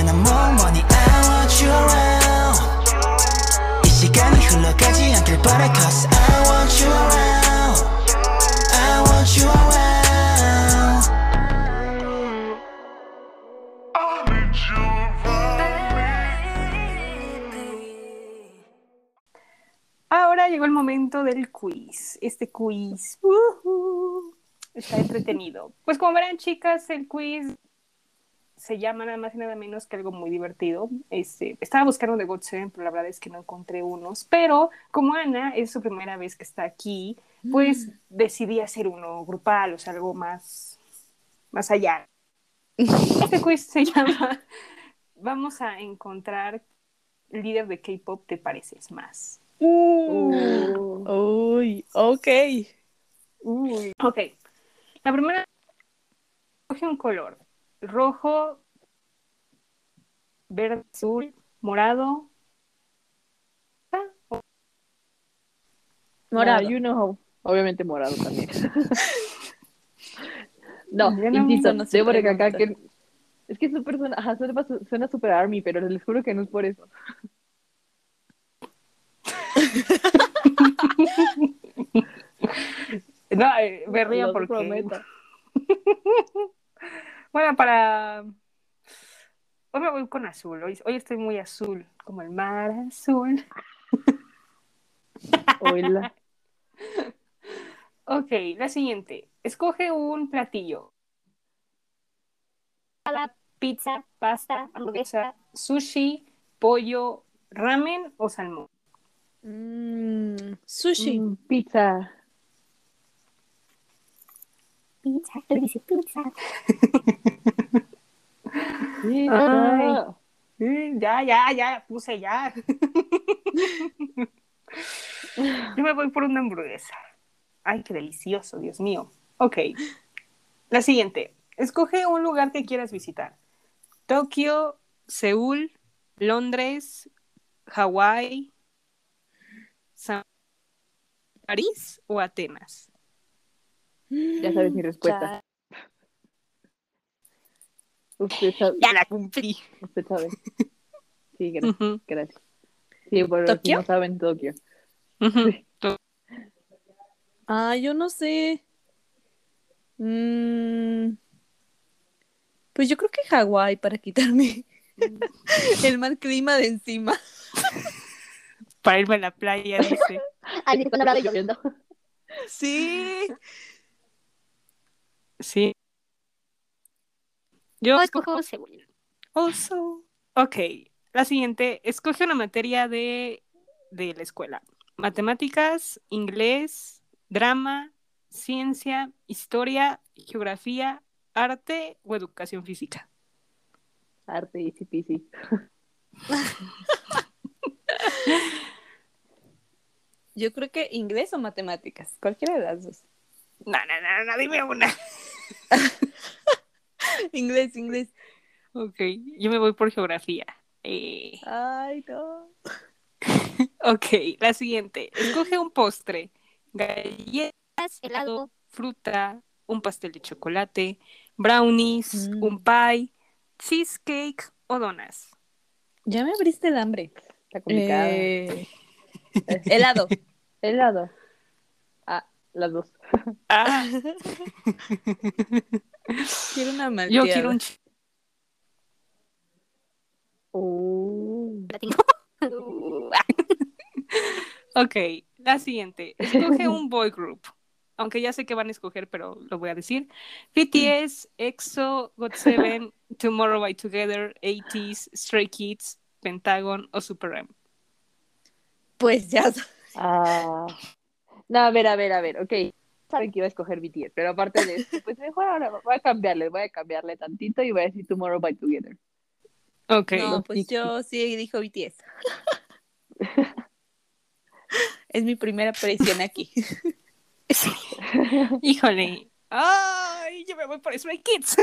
D: 난 멍멍이 I want you around 이 시간이 흘러가지 않길 바래 Cause I want you around I want you around
A: Ahora llegó el momento del quiz. Este quiz ujú, está entretenido. Pues como verán, chicas, el quiz se llama nada más y nada menos que algo muy divertido. Este, estaba buscando de God Seven, pero la verdad es que no encontré unos. Pero como Ana es su primera vez que está aquí, pues decidí hacer uno grupal, o sea, algo más, más allá. Este quiz se llama Vamos a encontrar líder de K-pop, ¿te pareces más?
B: Uh,
C: Uy, ok.
A: Uy. Ok. La primera. Coge un color. Rojo, verde, azul, morado. Ah,
C: Morado.
B: you know, obviamente morado también. no,
A: no
B: insisto,
C: no
B: debo recalcar que es que súper suena, ajá, suena, super army, pero les juro que no es por eso.
A: No, eh, me río porque.
B: prometo.
A: Bueno, para. Hoy me voy con azul. Hoy, hoy estoy muy azul. Como el mar azul.
B: Hola.
A: Ok, la siguiente. Escoge un platillo. Pizza, pasta, hamburguesa, sushi, pollo, ramen o salmón.
C: Mm, sushi.
B: Mm, pizza.
A: Pizza, él dice pizza.
B: Pizza.
A: Mm, Ya, ya, ya, puse ya. Yo me voy por una hamburguesa. Ay, qué delicioso, Dios mío. Ok. La siguiente. Escoge un lugar que quieras visitar. Tokio, Seúl, Londres, Hawái, San París o Atenas.
B: Ya sabes mi respuesta. Usted sabe.
A: Ya la cumplí.
B: Usted sabe. Sí, gracias. Gracias. Sí, pero si
C: ¿Tokio?
B: no saben, Tokio.
A: ujú.
C: Ah, yo no sé. Mm, pues yo creo que Hawái para quitarme el mal clima de encima.
A: Para irme a la playa, dice.
B: Ay, cuando hablaba lloviendo.
C: Sí.
A: Sí. Yo escojo Seúl. Also. Ok. La siguiente. Escoge una materia de, de la escuela. Matemáticas, inglés, drama, ciencia, historia, geografía, arte o educación física.
B: Arte, easy peasy.
C: Yo creo que inglés o matemáticas, cualquiera de las dos.
A: No, no, no, no, dime una.
C: Inglés, inglés.
A: Ok, yo me voy por geografía. Eh,
C: Ay, no.
A: ok, la siguiente. Escoge un postre. Galletas, helado, fruta, un pastel de chocolate, brownies,
C: Mm.
A: un pie, cheesecake o donas.
C: Ya me abriste el hambre.
B: Está complicado.
C: Eh, helado.
B: Helado. Las dos.
A: Ah,
C: Quiero una
A: yo
C: malteada.
A: quiero un ch-
B: Uh,
A: Ok, la siguiente. Escoge un boy group. Aunque ya sé que van a escoger, pero lo voy a decir. BTS, EXO, GOT7, Tomorrow by Together, 80s, Stray Kids, Pentagon o Super M.
C: Pues ya.
B: ah. No, a ver, a ver, a ver, ok. Saben que iba a escoger BTS, pero aparte de esto, pues mejor ahora voy a cambiarle, voy a cambiarle tantito y voy a decir Tomorrow by Together.
A: Ok.
C: No, pues yo sí dijo BTS. es mi primera aparición aquí.
A: Híjole. Ay, yo me voy por Stray Kids.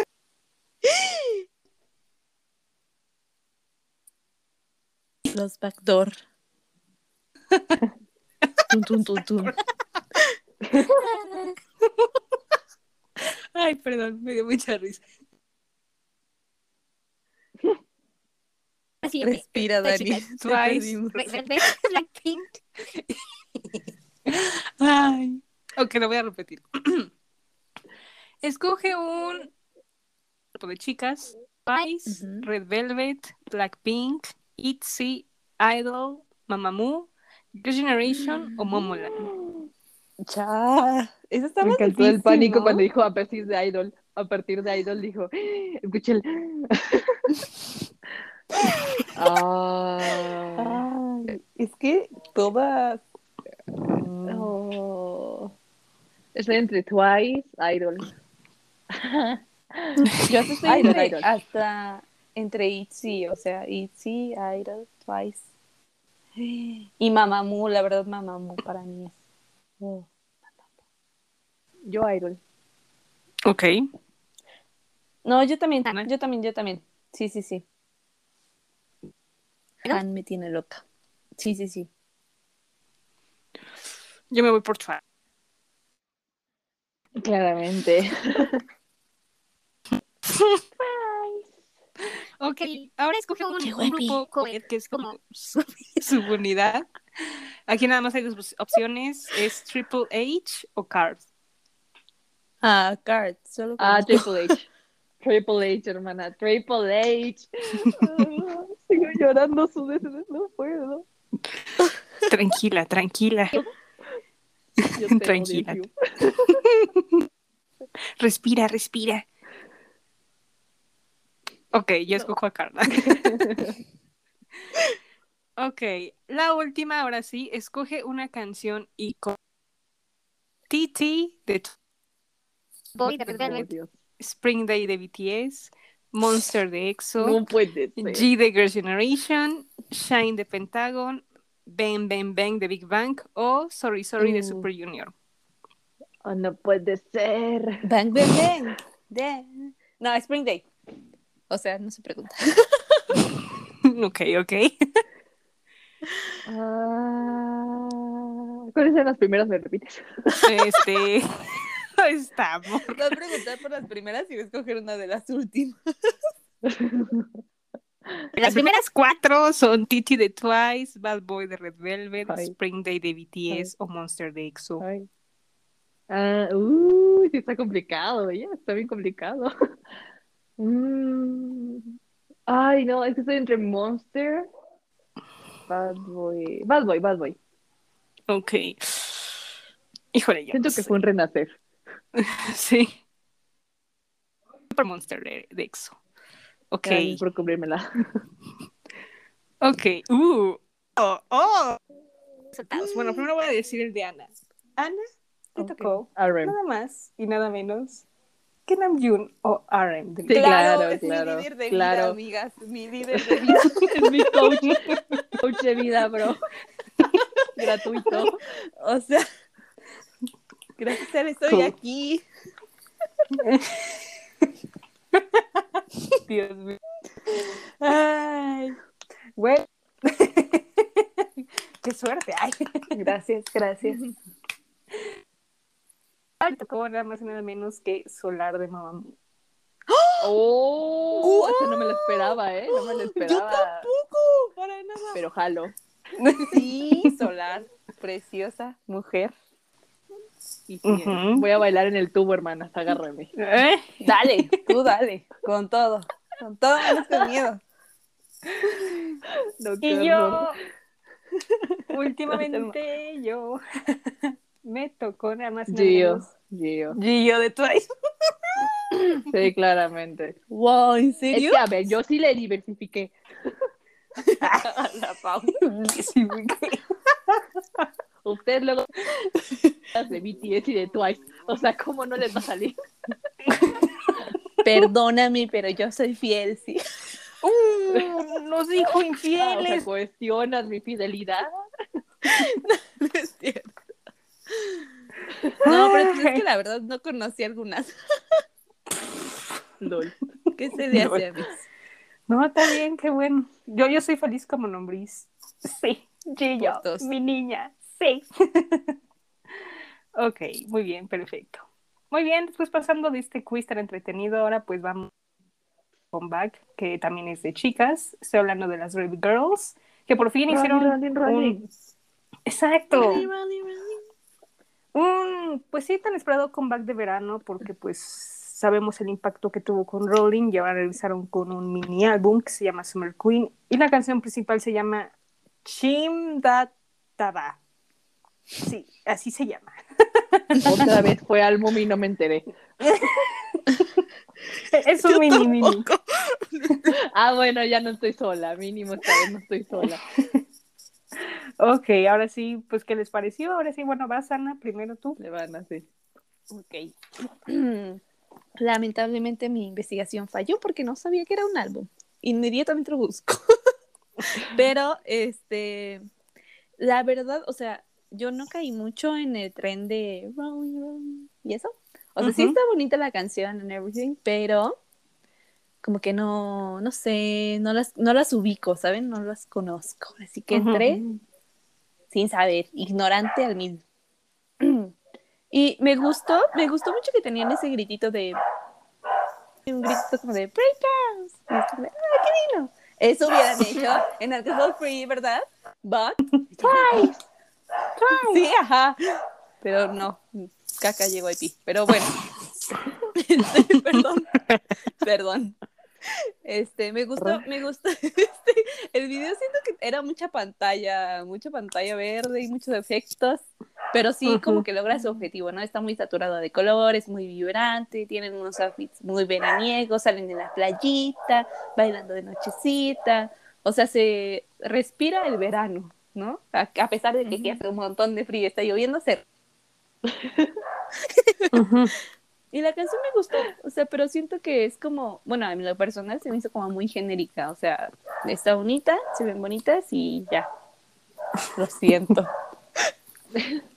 C: Los backdoor.
A: Ay, perdón, me dio mucha risa.
C: Respira, Dani. Te
A: Twice.
E: Blackpink.
A: Ay. Ok, lo voy a repetir. Escoge un grupo de chicas.
C: Ujú.
A: Red Velvet, Blackpink, ITZY, Idol, Mamamoo, Girls' Generation o Momoland.
C: Ya. Eso está
B: Me encantó el pánico
C: ¿no?
B: cuando dijo a partir de Idol. A partir de Idol dijo, escuché el... ah,
C: Ay, es que todas.
B: oh. Estoy entre Twice, Idol.
C: Yo hasta estoy
B: Idol,
C: entre,
B: Idol.
C: hasta entre ITZY, o sea, ITZY, Idol, Twice. Y Mamamoo, la verdad, Mamamoo para mí es. oh.
B: Yo Idol.
A: Ok.
C: No, yo también, yo también, yo también. Sí, sí, sí. Han me tiene loca. Sí, sí, sí.
A: Yo me voy por Twice.
B: Claramente.
A: Ok, ahora escoge un, un grupo que es como su, su unidad. Aquí nada más hay dos opciones, es Triple H o Cars.
C: Ah, Card, solo
B: Ah, Triple H. Triple H, hermana. Triple H. Ah, sigo llorando su veces, no puedo.
A: Tranquila, tranquila. Tranquila. Respira, respira. Ok, yo escojo a Carla. ok, la última, ahora sí, escoge una canción y TT de T-
E: Boy de.
A: Spring Day de BTS, Monster de EXO,
B: No puede ser.
A: G de Girls' Generation, Shine de Pentagon, Bang Bang Bang de Big Bang o Sorry Sorry de
B: Uh.
A: Super Junior.
B: Oh, no puede ser.
C: Bang, bang, bang. Bang. No, Spring Day. O sea, no se pregunta.
A: ok, ok.
B: Ah, ¿Cuáles eran las primeras? ¿Me repites?
A: Este. Estamos.
C: Voy a preguntar por las primeras y voy a escoger una de las últimas.
A: Las primeras cuatro son Titi de Twice, Bad Boy de Red Velvet,
B: Ay.
A: Spring Day de BTS o Monster de EXO.
B: Ay. Ah, uy, sí está complicado, ya, está bien complicado. Mm. Ay, no, es que estoy entre Monster, Bad Boy, Bad Boy, Bad Boy.
A: Ok. Híjole, ya.
B: Siento
A: no
B: que
A: sé.
B: fue un renacer.
A: Sí. Por Monster de, de EXO. Ok.
B: Gracias por cumplírmela.
A: Ok. Uh. Oh, oh. Bueno, primero voy a decir el de Ana. Ana, te tocó nada más y nada menos que Namjoon o RM. de
B: Sí, claro,
C: es
B: claro,
C: mi líder de
B: claro.
C: vida, amigas. Mi líder de vida.
B: Es mi coach, coach de vida, bro. Gratuito.
C: O sea, gracias a él estoy
A: Cool.
C: aquí.
A: Dios mío. Ay, bueno. Qué suerte. Ay.
C: Gracias, gracias.
A: Ay, tocó nada más y nada menos que Solar de Mamamoo.
B: Oh, eso no me lo esperaba, ¿eh? No me lo esperaba.
C: tampoco, para nada.
B: Pero jalo.
C: Sí, Solar, preciosa mujer.
B: Y sí,
A: Ujú.
B: voy a bailar en el tubo, hermanas, agárrame.
A: ¿Eh?
C: Dale, tú dale, con todo, con todo menos con miedo.
B: No,
A: Y
B: horror.
A: yo, últimamente, yo me tocó nada más
B: Gio, Gio.
A: Gio de Twice.
B: Sí, claramente.
C: Wow, ¿en
B: Es
C: serio?
B: que, a ver, yo sí le diversifiqué.
C: La Pau.
A: Sí, güey.
B: Usted luego las de BTS y de Twice. O sea, ¿cómo no les va a salir?
C: Perdóname, pero yo soy fiel, sí.
A: Uh, nos dijo
B: Ah, o sea,
A: infieles.
B: cuestionas mi fidelidad.
C: No es cierto. No, pero es que la verdad no conocí algunas.
B: Lol.
C: ¿Qué se le hace a mí?
A: No, está bien, qué bueno. Yo, yo soy feliz como nombriz. Sí, Gio,
C: Fotos.
A: mi niña, sí. ok, muy bien, perfecto. Muy bien, después pasando de este quiz tan entretenido, ahora pues vamos con Back, que también es de chicas. Estoy hablando de las Brave Girls, que por fin hicieron
B: Rolling, rolling.
A: un... Exacto. Un, pues sí, tan esperado comeback de verano, porque pues sabemos el impacto que tuvo con Rolling y ahora regresaron con un mini álbum que se llama Summer Queen y la canción principal se llama Chimdataba. Sí, así se llama.
B: Otra vez fue álbum y no me enteré.
A: Es un mini mini.
B: Ah, bueno, ya no estoy sola. Mínimo esta vez no estoy sola.
A: Ok, ahora sí, pues ¿qué les pareció? Ahora sí, bueno, vas Ana, primero tú.
B: Le van así.
C: Ok. Lamentablemente mi investigación falló porque no sabía que era un álbum. Inmediatamente lo busco. Pero, este, la verdad, o sea, yo no caí mucho en el tren de y eso. O sea, sí está bonita la canción and everything, pero como que no, no sé, no las, no las ubico, ¿saben? No las conozco. Así que entré sin saber, ignorante al mil. Y me gustó, me gustó mucho que tenían ese gritito de un grito como de breakdowns. ¡Ah, qué lindo! Eso hubieran hecho en Alcohol Free, ¿verdad? But Sí, ajá. Pero no, caca llegó IP. Pero bueno. Perdón. Perdón. Este, me gustó, me gustó. Este, el video siento que era mucha pantalla, mucha pantalla verde y muchos efectos. Pero sí,
A: Ujú.
C: como que logra su objetivo, ¿no? Está muy saturado de colores, muy vibrante, tienen unos outfits muy veraniegos, salen en la playita, bailando de nochecita. O sea, se respira el verano, ¿no? A, a pesar de que aquí hace un montón de frío está lloviendo, se Y la canción me gustó, o sea, pero siento que es como, bueno, a mí lo personal se me hizo como muy genérica, o sea, está bonita, se ven bonitas y ya. Lo siento.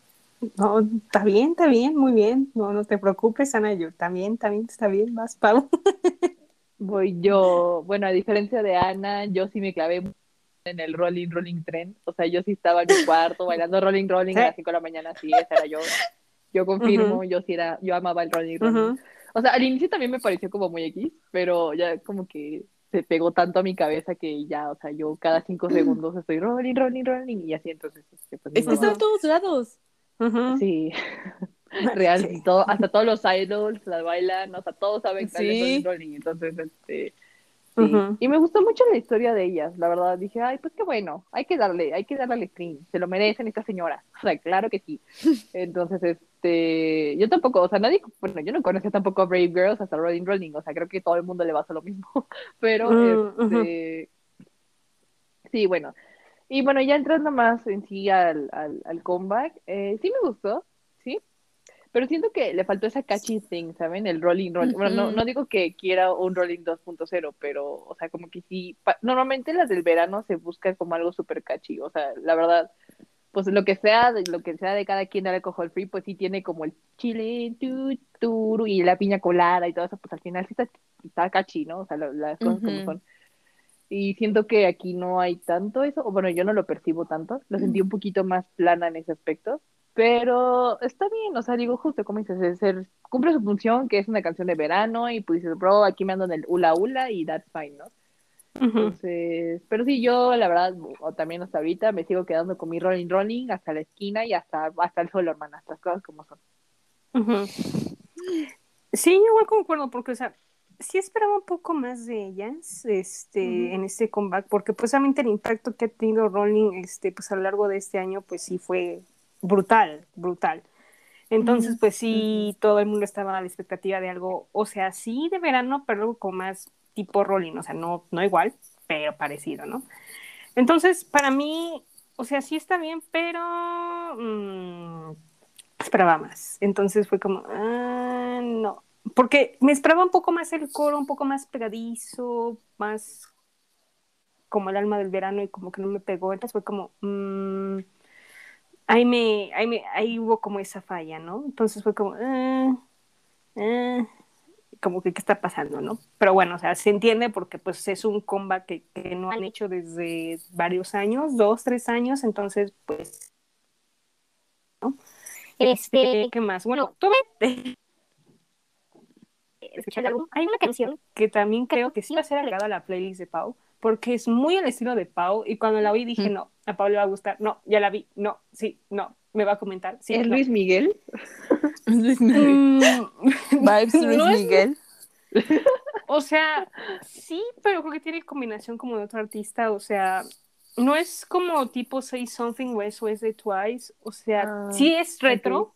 A: No, está bien, está bien, muy bien. No, no te preocupes, Ana, yo también, también está bien, vas, Pau.
B: Voy yo. Bueno, a diferencia de Ana, yo sí me clavé en el rolling, rolling tren. O sea, yo sí estaba en mi cuarto bailando rolling, rolling
A: Sí.
B: a las 5 de la mañana. Sí, esa era yo. Yo confirmo, yo sí era, yo amaba el rolling.
A: Ujú.
B: O sea, al inicio también me pareció como muy X, pero ya como que se pegó tanto a mi cabeza que ya, o sea, yo cada cinco segundos estoy rolling, rolling, rolling y así, entonces, este, pues,
C: Es que está en todos lados.
B: Sí, real,
A: Sí.
B: todo, hasta todos los idols la bailan, o sea, todos saben que
C: Sí.
B: es rolling, rolling, entonces, este, sí. Y me gustó mucho la historia de ellas, la verdad, dije, ay, pues qué bueno, hay que darle, hay que darle al se lo merecen estas señoras, o sea, claro que sí. Entonces, este, yo tampoco, o sea, nadie, bueno, yo no conocía tampoco a Brave Girls hasta Rolling Rolling, o sea, creo que todo el mundo le va a hacer lo mismo, pero,
A: Mm,
B: este, sí, bueno. Y bueno, ya entrando más en sí al, al, al comeback, eh, sí me gustó. Pero siento que le faltó esa catchy thing, ¿saben? El rolling, rolling. Bueno, no, no digo que quiera un rolling 2.0, pero, o sea, como que sí. pa- Normalmente las del verano se busca como algo súper catchy. O sea, la verdad, pues lo que sea, de- lo que sea de cada quien de alcohol free, pues sí tiene como el chile, tu, turu, y la piña colada y todo eso, pues al final sí está, está catchy, ¿no? O sea, lo- las cosas como son. Y siento que aquí no hay tanto eso, o bueno, yo no lo percibo tanto, lo sentí un poquito más plana en ese aspecto, pero está bien, o sea, digo, justo como dices, es ser, cumple su función, que es una canción de verano, y pues dices, bro, aquí me ando en el hula hula, y that's fine, ¿no? Entonces, pero sí, yo la verdad, o también hasta ahorita, me sigo quedando con mi rolling rolling hasta la esquina y hasta, hasta el suelo, hermana, estas cosas como son.
A: Ujú. Sí, yo igual concuerdo, porque, o sea, sí esperaba un poco más de ellas, este, en este comeback, porque pues realmente el impacto que ha tenido Rolling, este, pues a lo largo de este año, pues sí fue brutal, brutal. Entonces, pues sí, todo el mundo estaba a la expectativa de algo, o sea, sí de verano, pero algo como más tipo Rolling, o sea, no, no igual, pero parecido, ¿no? Entonces, para mí, o sea, sí está bien, pero mm, esperaba más. Entonces fue como, ah, no. Porque me esperaba un poco más el coro, un poco más pegadizo, más como el alma del verano y como que no me pegó. Entonces fue como, mm, ahí, me, ahí, me, ahí hubo como esa falla, ¿no? Entonces fue como, ah, ah, como que qué está pasando, ¿no? Pero bueno, o sea, se entiende porque pues es un comeback que, que no han hecho desde varios años, dos, tres años, entonces pues, ¿no? Este, ¿qué más? Bueno,
E: escuchar el álbum. Hay una canción
A: que también creo que sí va a ser agregada a la playlist de Pau, porque es muy el estilo de Pau, y cuando la oí dije,
C: Mm.
A: no, a Pau le va a gustar, no, ya la vi, no, sí, no, me va a comentar, sí,
B: ¿Es
A: no.
B: Luis Miguel?
C: Luis Miguel.
A: Mm,
C: Vibes Luis
A: no es-
C: Miguel.
A: O sea, sí, pero creo que tiene combinación como de otro artista, o sea, no es como tipo Say Something o eso es de Twice, o sea,
B: Ah,
A: sí es retro,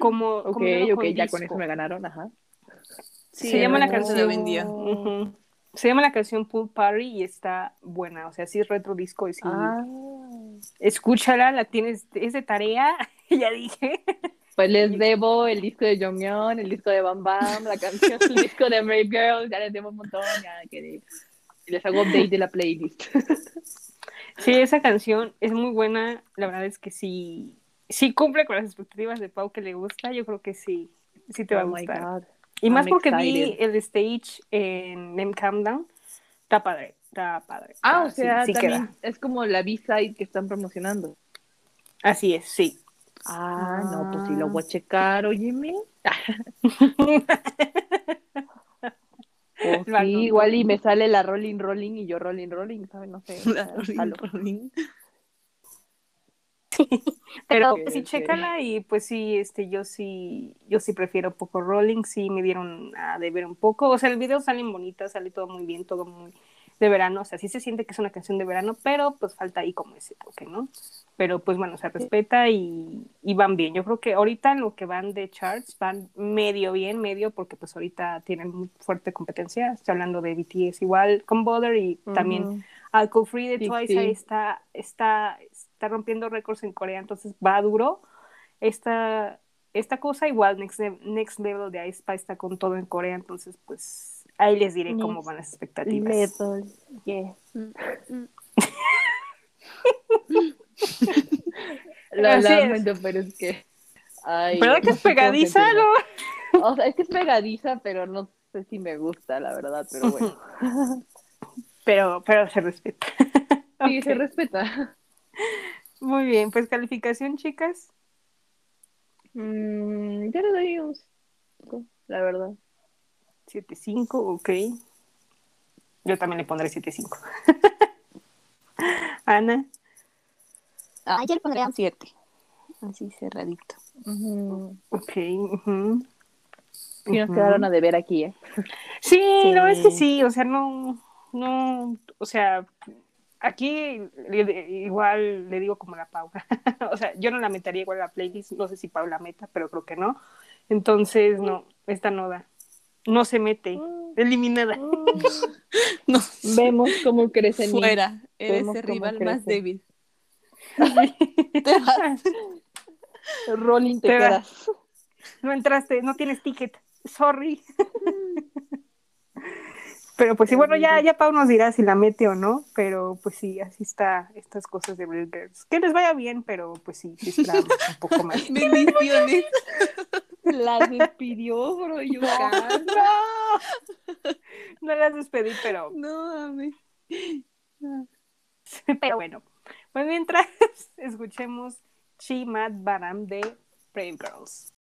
A: como,
B: Ok,
A: como
B: ok, ya con eso me ganaron, ajá.
A: Se llama la canción.
C: lo vendió.
A: Ujú. Se llama la canción Pool Party y está buena, o sea, sí es retro disco y sí,
B: Ah.
A: escúchala, la tienes, es de tarea, ya dije.
B: Pues les debo el disco de Jonghyun, el disco de Bam Bam, la canción, el disco de Brave Girls, ya les debo un montón, ya que les hago update de la playlist.
A: Sí, esa canción es muy buena, la verdad es que sí, sí cumple con las expectativas de Pau que le gusta, yo creo que sí, sí te va a
B: Oh my
A: gustar.
B: God.
A: Y más porque vi el stage en, en Countdown, está padre, está padre.
B: Ah, o
A: sí-
B: sea,
A: sí
B: también
A: queda.
B: es como la B-side que están promocionando.
A: Así es, sí.
B: Ah, no, pues sí lo voy a checar, óyeme.
A: Va,
B: sí, igual y me sale la rolling rolling y yo rolling rolling, ¿sabes? No sé. o sea, jalo.
A: Pero
B: Ok,
A: sí,
B: ok.
A: chécala y pues sí, este, yo sí, yo sí prefiero poco rolling, sí me dieron a de ver un poco, o sea, el video salen bonitas, sale todo muy bien, todo muy de verano, o sea, sí se siente que es una canción de verano, pero pues falta ahí como ese toque, ¿no? Pero pues bueno, se respeta y, y van bien. Yo creo que ahorita en lo que van de charts van medio bien, medio, porque pues ahorita tienen muy fuerte competencia, estoy hablando de BTS igual con Bother y también. Alcohol Free de
B: Sí,
A: Twice
B: sí.
A: ahí está, está, está rompiendo récords en Corea, entonces va duro. Esta, esta cosa igual, Next, Ne- Next Level de Ice está con todo en Corea, entonces pues ahí les diré cómo van las expectativas.
B: Level, yeah. Lo
A: Así es.
B: lamento, pero es que. Ay,
A: ¿Verdad que
B: no
A: es
B: sé cómo
A: pegadiza, no?
B: O sea, es que es pegadiza, pero no sé si me gusta, la verdad, pero bueno.
A: Pero, pero se respeta.
B: Sí,
A: Ok,
B: se respeta.
A: Muy bien, pues calificación, chicas.
B: Mm, yo le doy un 5, la verdad.
A: 7.5, ok. Yo también le pondré 7.5. Ana.
E: Ah, yo le pondría un
C: 7. Así cerradito.
B: Ujú.
A: Ok. ujú.
B: Sí, nos quedaron a deber aquí, ¿eh?
A: Sí, verdad es que
C: Sí.
A: o sea, no, no, o sea, aquí igual le digo como la Paula, o sea, yo no la metería igual a la playlist, no sé si Paula meta, pero creo que no, entonces no, esta no da, no se mete, eliminada.
C: No,
B: Vemos cómo crece
C: fuera. Eres el rival más
B: crece.
C: débil. Te vas.
B: Rolling te quedas.
A: no entraste, no tienes ticket. Sorry. Pero pues sí, bueno, ya, ya Pau nos dirá si la mete o no, pero pues sí, así está estas cosas de Real Girls. Que les vaya bien, pero pues sí, sí esperamos un poco más.
C: Bendiciones.
B: La despidió, bro. Yo,
A: No, no las despedí, pero,
C: No, mami.
A: pero bueno. Pues mientras escuchemos Chi Mad Baram de Brave Girls.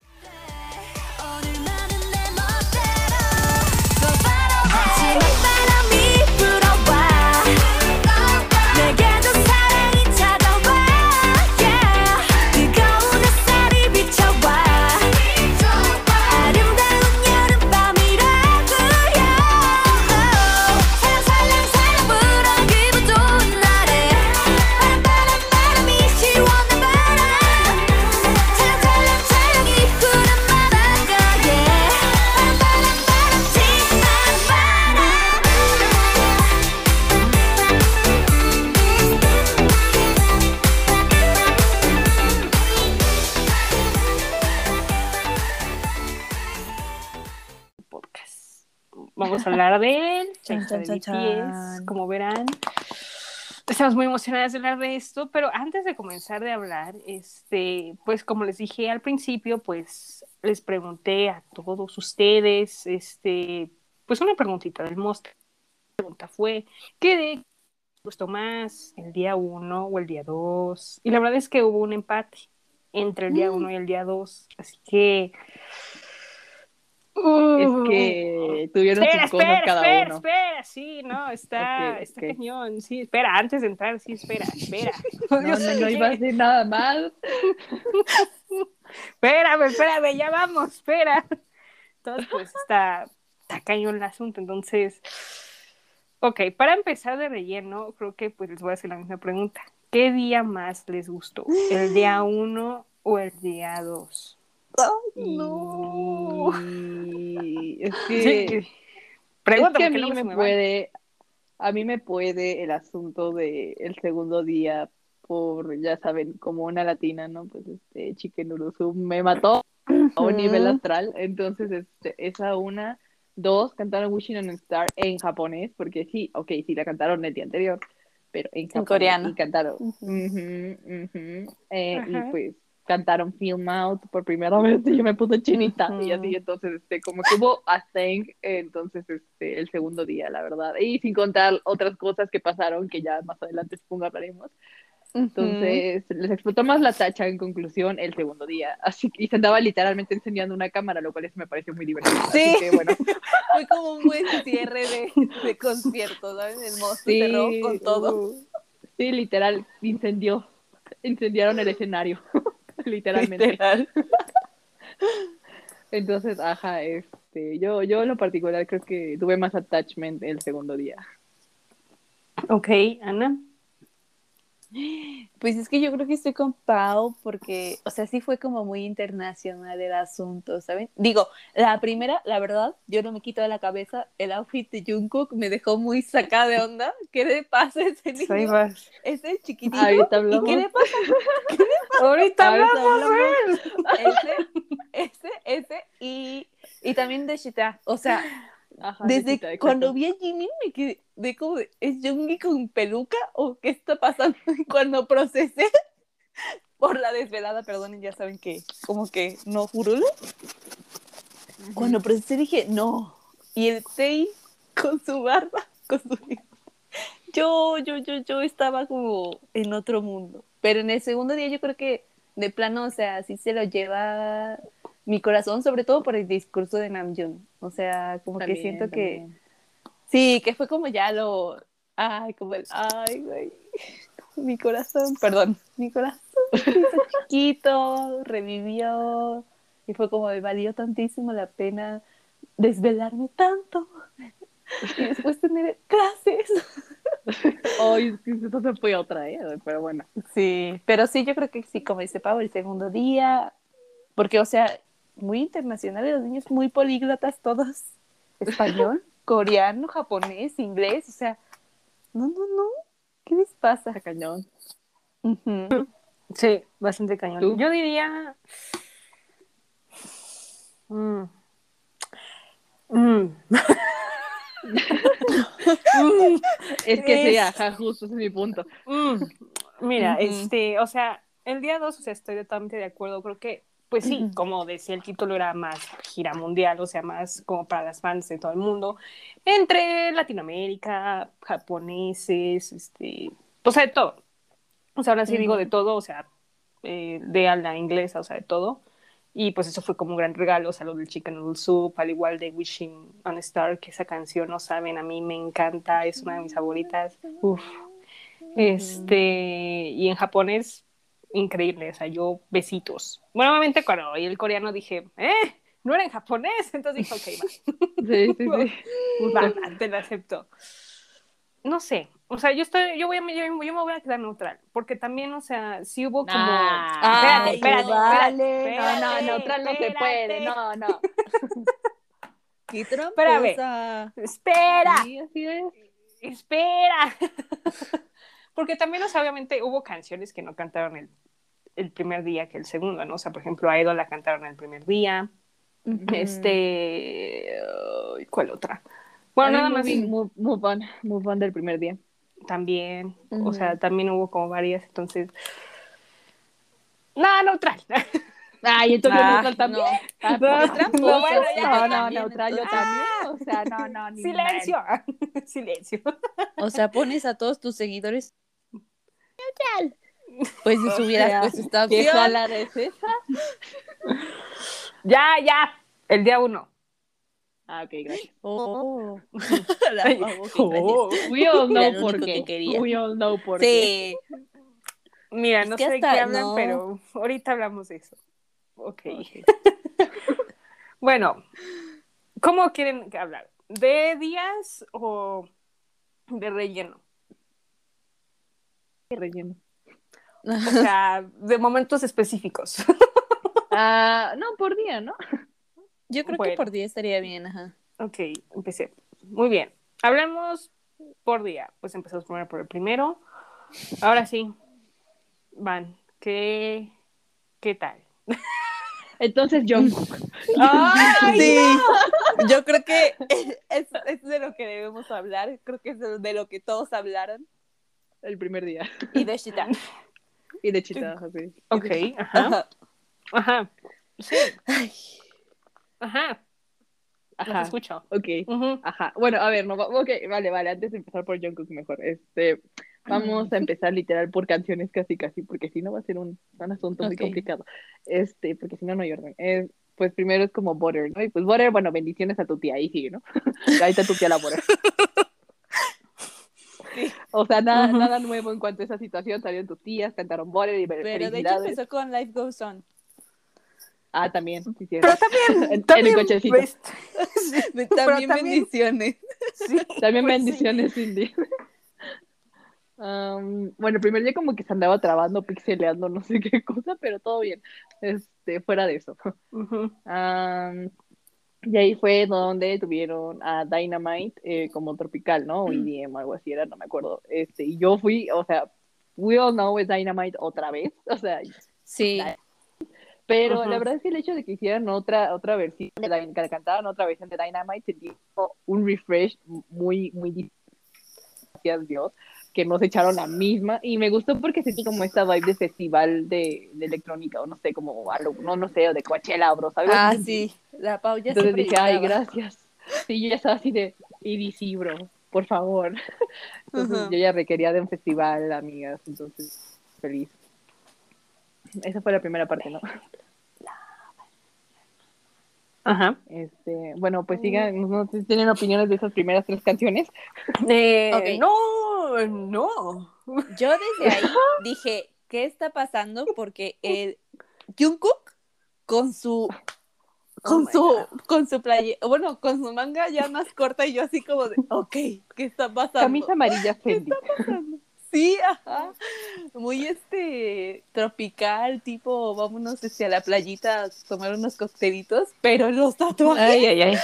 A: Vamos a hablar de él, de como verán. Estamos muy emocionadas de hablar de esto, pero antes de comenzar de hablar, este, pues como les dije al principio, pues les pregunté a todos ustedes, este, pues una preguntita del monstruo. La pregunta fue, ¿qué de gustó más el día 1 o el día 2? Y la verdad es que hubo un empate entre el día 1 y el día 2, así que...
B: Es que tuvieron
A: Espera,
B: sus cosas
A: espera,
B: cada
A: espera,
B: uno.
A: espera, sí, no, está, está
B: ok.
A: cañón, sí, espera, antes de entrar, sí, espera, espera.
B: No, no, no
A: que-
B: iba a decir nada más.
A: Espérame, espérame, ya vamos, espera. Entonces, pues está, está cañón el asunto, entonces, ok, para empezar de relleno, creo que pues les voy a hacer la misma pregunta. ¿Qué día más les gustó? ¿El día 1 o el día 2?
C: No.
B: Y es que,
A: Sí.
B: es
A: Pregunta,
B: que a mí
A: se
B: me puede, a mí me puede el asunto de el segundo día por, ya saben, como una latina, ¿no? Pues este Chicken Uruzu me mató a un nivel astral, entonces este, esa una, dos, cantaron Wishing on a Star en japonés, porque sí, ok, sí la cantaron el día anterior, pero en, japonés,
C: coreano.
B: Y cantaron, eh, y pues cantaron Film Out por primera vez y yo me puse chinita y así, entonces, este, como que hubo a thing, entonces, este, el segundo día, la verdad, y sin contar otras cosas que pasaron que ya más adelante supongo hablaremos, entonces, les explotó más la tacha en conclusión el segundo día. Así que y se andaba literalmente enseñando una cámara, lo cual eso me pareció muy divertido.
C: Sí.
B: Así que bueno,
C: Fue como un buen cierre de, de concierto, ¿sabes? El monstruo
B: sí,
C: cerró con todo.
B: uh, sí, literal, incendió. Incendiaron el escenario. Literalmente.
C: Literal.
B: Entonces, ajá, este, yo, yo en lo particular creo que tuve más attachment el segundo día.
A: Ok, Ana.
C: Pues es que yo creo que estoy con Pau porque, o sea, sí fue como muy internacional el asunto, ¿saben? Digo, la primera, la verdad, yo no me quito de la cabeza, el outfit de Jungkook me dejó muy sacada de onda. ¿Qué le pasa a ese niño?
A: vas.
C: Ese chiquitito.
B: Ahorita
C: ¿Y
B: hablamos.
C: qué le pasa?
A: Ahorita
B: Ahorita
A: hablamos,
B: hablamos.
A: güey.
C: Ese, ese, ese y, y también de Shita. O sea,
B: Ajá,
C: desde cuando vi a Jimmy me quedé de como, ¿es Jungi con peluca o qué está pasando? Y cuando procesé por la desvelada, perdonen, ya saben que como que no furulo. Cuando procesé dije, no. Y el Sei con su barba, con su... Yo, yo, yo, yo estaba como en otro mundo. Pero en el segundo día yo creo que de plano, o sea, sí se lo lleva mi corazón, sobre todo por el discurso de Namjoon. O sea, como que
B: También,
C: siento que... Sí, que fue como ya lo. Ay, como el. Ay, güey. Mi corazón, perdón, mi corazón chiquito, revivió. Y fue como me valió tantísimo la pena desvelarme tanto. Y después tener clases.
B: Ay, es que esto se fue otra, ¿eh? Pero bueno.
C: Sí, pero sí, yo creo que sí, como dice Pau, el segundo día. Porque, o sea, muy internacionales, los niños muy políglotas todos. Español, coreano, japonés, inglés, o sea, no, no, no. ¿Qué les pasa?
B: Cañón.
A: Sí, bastante cañón.
B: ¿Tú?
A: Yo diría. Mm. Mm. Mm.
B: Es que sí,
A: Es-
B: ajá, justo ese es mi punto.
A: Mm, Mira, este, o sea, el día 2, o sea, estoy totalmente de acuerdo. Creo que, pues sí, como decía el título, era más gira mundial, o sea, más como para las fans de todo el mundo, entre Latinoamérica, japoneses, este, o sea, de todo. O sea, ahora sí digo de todo, o sea, eh, de habla inglesa, o sea, de todo. Y pues eso fue como un gran regalo, o sea, lo del Chicken Noodle Soup, al igual de Wishing on a Star, que esa canción, no saben, a mí me encanta, es una de mis favoritas. Uf. Este, y en japonés, increíble, o sea, yo besitos. Bueno, obviamente cuando oí el coreano dije, eh, no era en japonés, entonces dije, ok, va.
B: Sí, sí, sí.
A: Va, te lo acepto. No sé, o sea, yo estoy, yo voy a, yo, yo me voy a quedar neutral, porque también, o sea, sí hubo como...
B: Nah.
A: espérate, espérate,
C: vale.
A: espérate,
B: No, no, neutral no se puede,
A: espérate.
B: no, no.
C: ¡Qué
A: Espérame.
C: tramposa!
A: Espera,
B: Sí, así es.
A: espera. Porque también, o sea, obviamente hubo canciones que no cantaron el, el primer día que el segundo, ¿no? O sea, por ejemplo, a Edo la cantaron el primer día. Este. ¿Cuál otra? Bueno, nada más.
B: Move, move on, move on del primer día.
A: También. O sea, también hubo como varias, entonces. No, neutral.
B: Ay, entonces
C: Ah,
B: neutral también.
C: no.
B: Ah,
A: No,
B: pues,
A: no, bueno,
C: sí,
A: ya,
B: no,
C: yo
B: no,
C: también,
B: neutral yo también. O sea, no, no, ni
A: Silencio. Silencio.
C: O sea, pones a todos tus seguidores neutral. Pues si hubieras puesto esta
B: ¿Qué
C: opción.
B: jalada es esa?
A: Ya, ya. El día uno.
B: Ah, ok, gracias.
C: Oh. La qué
A: oh.
B: We all know por qué.
C: que.
B: We all know por qué.
C: Sí.
A: Mira,
C: Es
A: no
C: que
A: sé de
C: hasta-
A: qué hablan,
C: no.
A: pero ahorita hablamos de eso. Ok. bueno, ¿cómo quieren hablar? ¿De días o de relleno?
B: Qué relleno.
A: O sea, de momentos específicos.
B: Ah, no, por día, ¿no?
C: Yo creo
A: Bueno.
C: que por día estaría bien, ajá.
A: ok, empecé. Muy bien. Hablemos por día. Pues empezamos primero por el primero. Ahora sí, van. ¿Qué, qué tal?
B: Entonces, Jungkook.
A: ¡Ay,
C: Sí, yo creo que es, es de lo que debemos hablar. Creo que es de lo que todos hablaron.
B: El primer día.
C: Y de Shita.
B: Y de chita, así.
A: Ok, ajá.
C: Ajá.
A: Ajá. Sí, ajá. Los
B: Ajá.
A: escucho.
B: Ok. Ajá. Bueno, a ver, no, ok, vale, vale. Antes de empezar por Jungkook mejor, este, vamos a empezar literal por canciones casi, casi, porque si no va a ser un, un asunto muy complicado. Este, porque si no, no hay orden. Pues primero es como Butter, ¿no? Y pues Butter, bueno, bendiciones a tu tía, ahí sigue, ¿no? ahí está tu tía la Butter. O sea, nada, nada nuevo en cuanto a esa situación. Salieron tus tías, cantaron Butter y
C: Pero de hecho empezó con Life Goes On.
B: Ah, también. sí.
A: Pero también,
B: En- en
A: también,
B: el cochecito.
A: pues,
C: También,
A: también-
C: bendiciones.
A: sí,
B: También
A: pues,
B: bendiciones, Cindy. Am, bueno, el primer día como que se andaba trabando, pixeleando, no sé qué cosa, pero todo bien. Este, fuera de eso. Y ahí fue donde tuvieron a Dynamite eh, como tropical, ¿no? O EDM o algo así era, no me acuerdo. Este, y yo fui, o sea, we all know es Dynamite otra vez, o sea,
C: Sí.
B: pero
A: Ujú.
B: la verdad es que el hecho de que hicieran otra, otra versión de Dyn- que cantaran otra versión de Dynamite como un refresh muy, muy difícil. Gracias Dios, que nos echaron la misma. Y me gustó porque sentí como esta vibe de festival de, de electrónica, o no sé, como algo, no, no sé, o de Coachella, bro, ¿sabes?
C: Ah, sí. La Pau ya
B: Entonces dije, ay, gracias. Sí, yo ya estaba así de, EDC, bro, por favor. Entonces yo ya requería de un festival, amigas, entonces feliz. Esa fue la primera parte, ¿no?
A: Ajá.
B: Este, bueno, pues sigan, no sé si tienen opiniones de esas primeras tres canciones.
A: Eh. No, no.
C: Yo desde ahí dije, ¿qué está pasando? Porque el Jungkook con su con
A: my
C: su con su playa, bueno, con su manga ya más corta y yo así como de, ok, ¿qué está pasando?
B: Camisa amarilla Fendi.
C: Sí, ajá. Muy este tropical, tipo, vámonos hacia la playita a tomar unos coctelitos, pero los tatuajes.
A: Ay, ay, ay.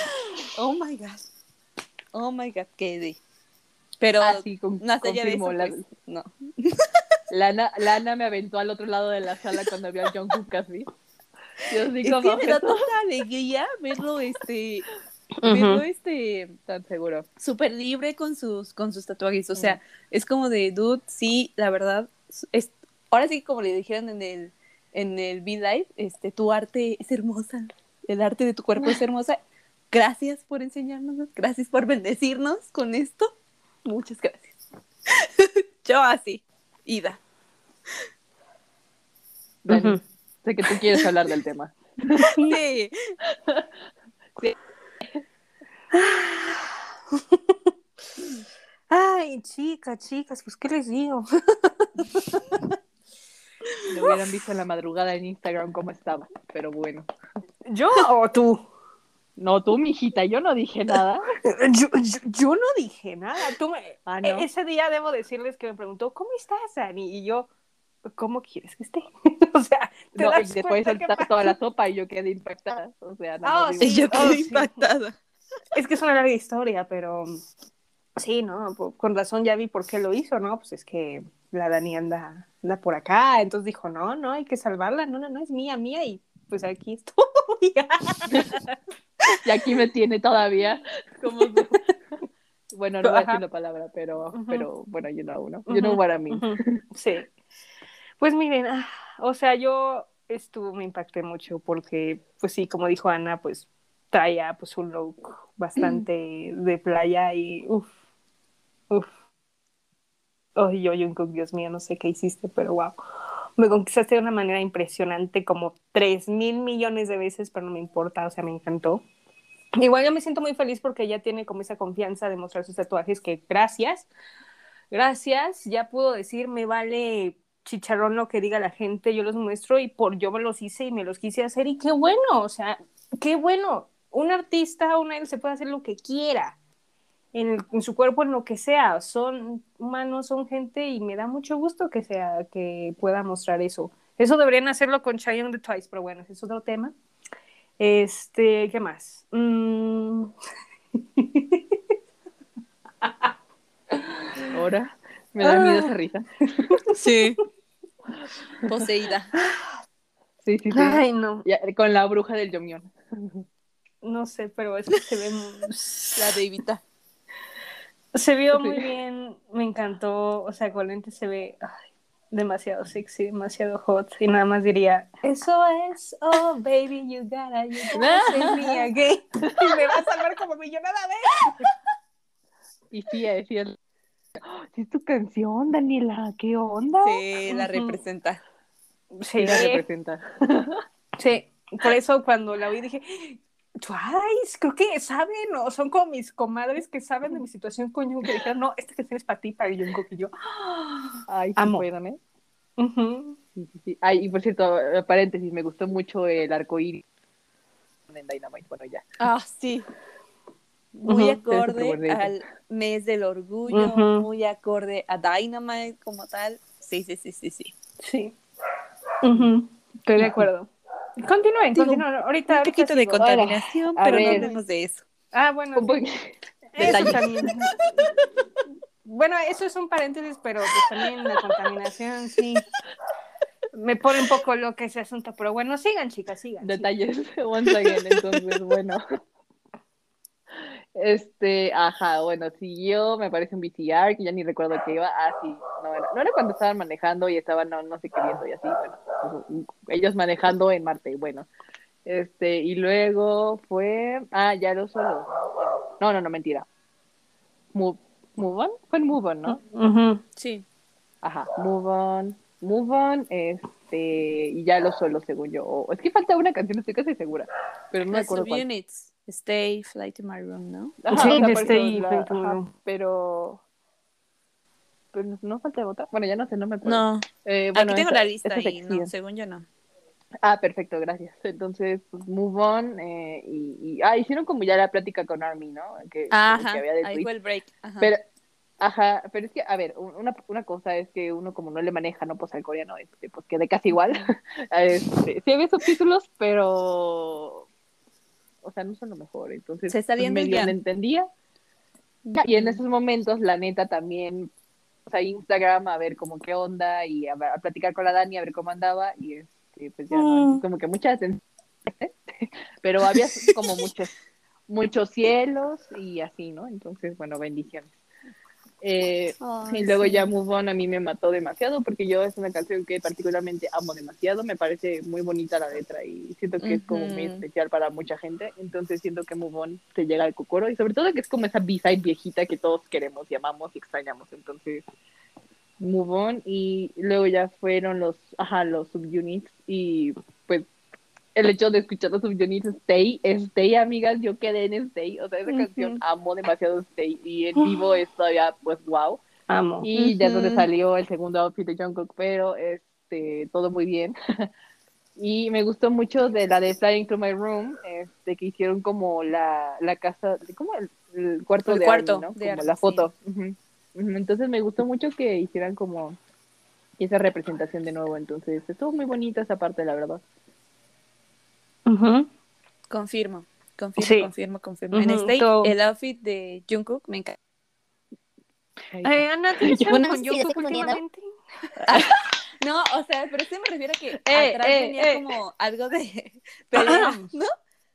C: Oh my god. Oh my god, qué. Pero
B: Así con,
C: más allá de eso,
B: la-
C: pues, no.
B: Lana, Lana me aventó al otro lado de la sala cuando vio a Jungkook así. Yo sí
C: Es que me da alegría verlo, este, verlo, este,
B: tan seguro.
C: súper libre con sus, con sus tatuajes. O sea, es como de, dude, sí, la verdad, es, ahora sí, como le dijeron en el, en el V-Live, este, tu arte es hermosa, el arte de tu cuerpo es hermosa. Gracias por enseñarnos, gracias por bendecirnos con esto. Muchas gracias. Yo así, Ida.
B: Dani, sé que tú quieres hablar del tema.
C: Sí.
A: Ay, chicas, chicas, pues, ¿qué les digo?
B: Lo hubieran visto en la madrugada en Instagram cómo estaba, pero bueno.
A: ¿Yo o tú?
B: No, tú, mijita, yo no dije nada.
A: Yo, yo, yo no dije nada. Tú me-
B: Ah, ¿no?
A: e- Ese día debo decirles que me preguntó, ¿cómo estás, Dani? Y yo, ¿cómo quieres que esté? o sea, ¿te
B: No, y
A: das
B: después
A: que
B: soltar toda la sopa y yo quedé impactada. O sea, no,
A: Ah,
B: digo-
A: sí.
C: Yo
A: oh,
C: quedé
A: sí. Es que es una larga historia, pero sí, ¿no? Con razón ya vi por qué lo hizo, ¿no? Pues es que la Dani anda, anda por acá, entonces dijo, no, no, hay que salvarla, no, no, no, es mía, mía, y pues aquí estoy.
B: Y aquí me tiene todavía. Como Bueno, no voy a decir la palabra, pero, pero bueno, you know, ¿no? You know what I mean.
A: Sí. Pues miren, ah, o sea, yo estuvo, me impacté mucho porque, pues sí, como dijo Ana, pues traía pues un look bastante de playa y uff, uff. Ay, yo, Jungkook, Dios mío, no sé qué hiciste, pero wow. Me conquistaste de una manera impresionante, como tres mil millones de veces, pero no me importa, o sea, me encantó. Igual yo me siento muy feliz porque ella tiene como esa confianza de mostrar sus tatuajes que gracias, gracias, ya puedo decir, me vale chicharrón lo que diga la gente, yo los muestro y por yo me los hice y me los quise hacer y qué bueno, o sea, qué bueno. Un artista, un él se puede hacer lo que quiera en, el- en su cuerpo, en lo que sea. Son humanos, son gente y me da mucho gusto que sea que pueda mostrar eso. Eso deberían hacerlo con Chayanne de Twice, pero bueno, ese es otro tema. Este, ¿qué más? Mm,
B: Ahora me da miedo esa risa.
C: Sí. Poseída.
B: Sí, sí, sí.
A: Ay, no,
B: Ya, con la bruja del Yomión.
A: No sé, pero es que se ve,
C: La Davita.
A: se vio
B: Sí.
A: muy bien, me encantó, o sea, con lentes se ve ay, demasiado sexy, demasiado hot, y nada más diría, eso es, oh baby, you gotta, you gotta save me again, y me va a salvar como millonada vez.
B: Y sí, es. ¡Oh! Sí, es tu canción, Daniela. ¿Qué onda?
C: Sí, la representa.
A: Sí,
B: la representa.
A: sí, por eso cuando la oí dije, Twice, creo que saben, o son como mis comadres que saben de mi situación con Jungkook, que dijeron, no, esta canción es para ti, para Jungkook, y yo,
B: Ay,
A: Amo.
B: puedan, ¿eh?
A: ujú.
B: Sí, sí, sí. Ay, y por cierto, eh, paréntesis, me gustó mucho el arco iris en Dynamite. Bueno, ya.
C: Ah, sí. Muy acorde al mes del orgullo, muy acorde a Dynamite como tal. Sí, sí, sí, sí, sí.
A: Sí. Estoy de acuerdo. Continúen,
C: Digo,
A: continúen. Ahorita,
C: Un
A: ahorita
C: poquito de
A: sigo.
C: contaminación, pero no hablemos de eso.
A: Ah, bueno. Eso también. Bueno, eso es un paréntesis, pero pues también la contaminación, sí. Me pone un poco loco ese asunto, pero bueno, sigan, chicas, sigan.
B: Detalles, once again, entonces, bueno. Este, ajá, bueno, siguió, me parece un VCR, que ya ni recuerdo qué iba. Ah, sí, no era, no era cuando estaban manejando y estaban no, no sé qué viendo y así, bueno, ellos manejando en Marte, bueno. Este, y luego fue, ah, ya lo solo. No, no, no, mentira. Move, move on, fue en Move on, ¿no?
A: Ujú.
C: Sí.
B: Ajá, Move On, Move On, este, y ya lo solo, según yo. O- es que falta una canción, estoy casi segura, pero no me acuerdo cuál.
C: units. Stay, fly to my room, ¿no?
B: Ajá,
A: Sí,
B: o sea,
A: de Stay,
B: la-
A: Fly to
B: ajá,
A: Room.
B: pero, pero no, no falta otra. Bueno, ya no sé, no me acuerdo.
C: No,
B: Eh, bueno,
C: aquí tengo la lista y no, según yo no.
B: Ah, perfecto, gracias. Entonces, pues, Move On, eh, y, y, ah, hicieron como ya la plática con Army, ¿no? Que,
C: Ajá,
B: que había de
C: ahí fue el break. Ajá.
B: Pero, ajá, pero es que, a ver, un- una, una cosa es que uno como no le maneja, ¿no? Pues al coreano, este, pues quede casi igual. este, sí había subtítulos, pero, o sea, no son lo mejor, entonces
C: Se salían
B: pues,
C: del
B: medio le entendía. Y en esos momentos, la neta, también, sea, Instagram, a ver cómo qué onda, y a, a platicar con la Dani, a ver cómo andaba, y este, pues ya no, como que mucha atención, pero había como muchos, muchos cielos y así, ¿no? Entonces, bueno, bendiciones. Eh,
C: Ay,
B: y luego
C: sí.
B: ya Move On a mí me mató demasiado porque yo es una canción que particularmente amo demasiado, me parece muy bonita la letra y siento que es como muy especial para mucha gente, entonces siento que Move On te llega al cocoro y sobre todo que es como esa B-side viejita que todos queremos y amamos y extrañamos, entonces Move On y luego ya fueron los, ajá, los subunits y pues el hecho de escuchar los subunits Stay, Stay amigas, yo quedé en Stay, o sea esa canción amo demasiado Stay y en vivo es todavía pues wow
A: Amo.
B: y de donde salió el segundo outfit de Jungkook, pero este todo muy bien. y me gustó mucho de la de Flying to My Room, este que hicieron como la, la casa, como el, el cuarto
C: El
B: de
C: cuarto
B: Army, ¿no?
C: de
B: Como
C: Army,
B: la
C: sí.
B: foto. Entonces me gustó mucho que hicieran como esa representación de nuevo, entonces estuvo muy bonita esa parte, la verdad.
A: Ujú.
C: Confirmo, confirmo,
A: Sí.
C: confirmo, confirmo. En
A: Ujú,
C: este,
A: todo.
C: el outfit de Jungkook me encanta.
A: Eh, Ana, ¿tienes
E: Yo
A: algo
E: no
A: con Jungkook últimamente?
C: No, o sea, pero sí me refiero a que
B: Eh,
C: atrás
B: eh,
C: venía
B: eh.
C: como algo de pelea, ¿no?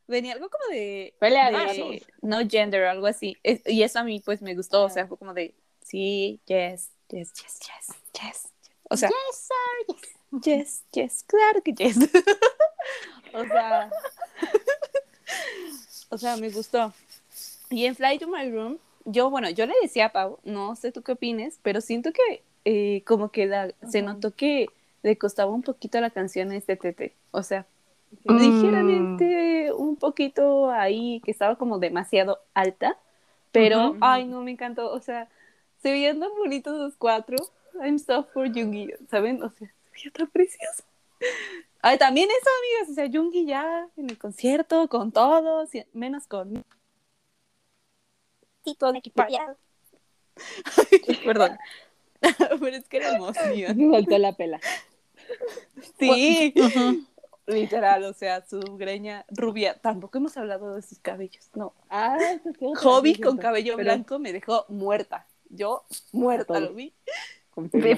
C: Venía algo como de,
B: Pelea,
C: de- no gender, algo así. Es- y eso a mí pues me gustó, o sea, fue como de sí, yes, yes, yes, yes, yes. O sea,
E: Yes, sir, yes.
C: yes, yes, claro que yes. o sea, o sea, me gustó. Y en Fly to My Room, yo, bueno, yo le decía a Pau, no sé tú qué opines, pero siento que eh, como que la- se notó que le costaba un poquito la canción a este Tete. O sea,
A: Mm.
C: ligeramente un poquito ahí, que estaba como demasiado alta, pero, ay, no, me encantó. O sea, se veían tan bonitos los cuatro. I'm so for Jungi, ¿saben? O sea, se veía tan precioso. Ay, también eso, amigas, o sea, Jungi ya en el concierto, con todos, menos con...
E: Sí, todo equipado.
C: Perdón. Pero es que era emoción.
B: Se soltó la pela.
C: Sí, literal, o sea, su greña rubia. Tampoco hemos hablado de sus cabellos, no.
B: Ah, eso sí, otra,
C: Hobby con cabello
B: Pero-
C: blanco me dejó muerta. Yo muerta
B: Todo.
C: lo vi.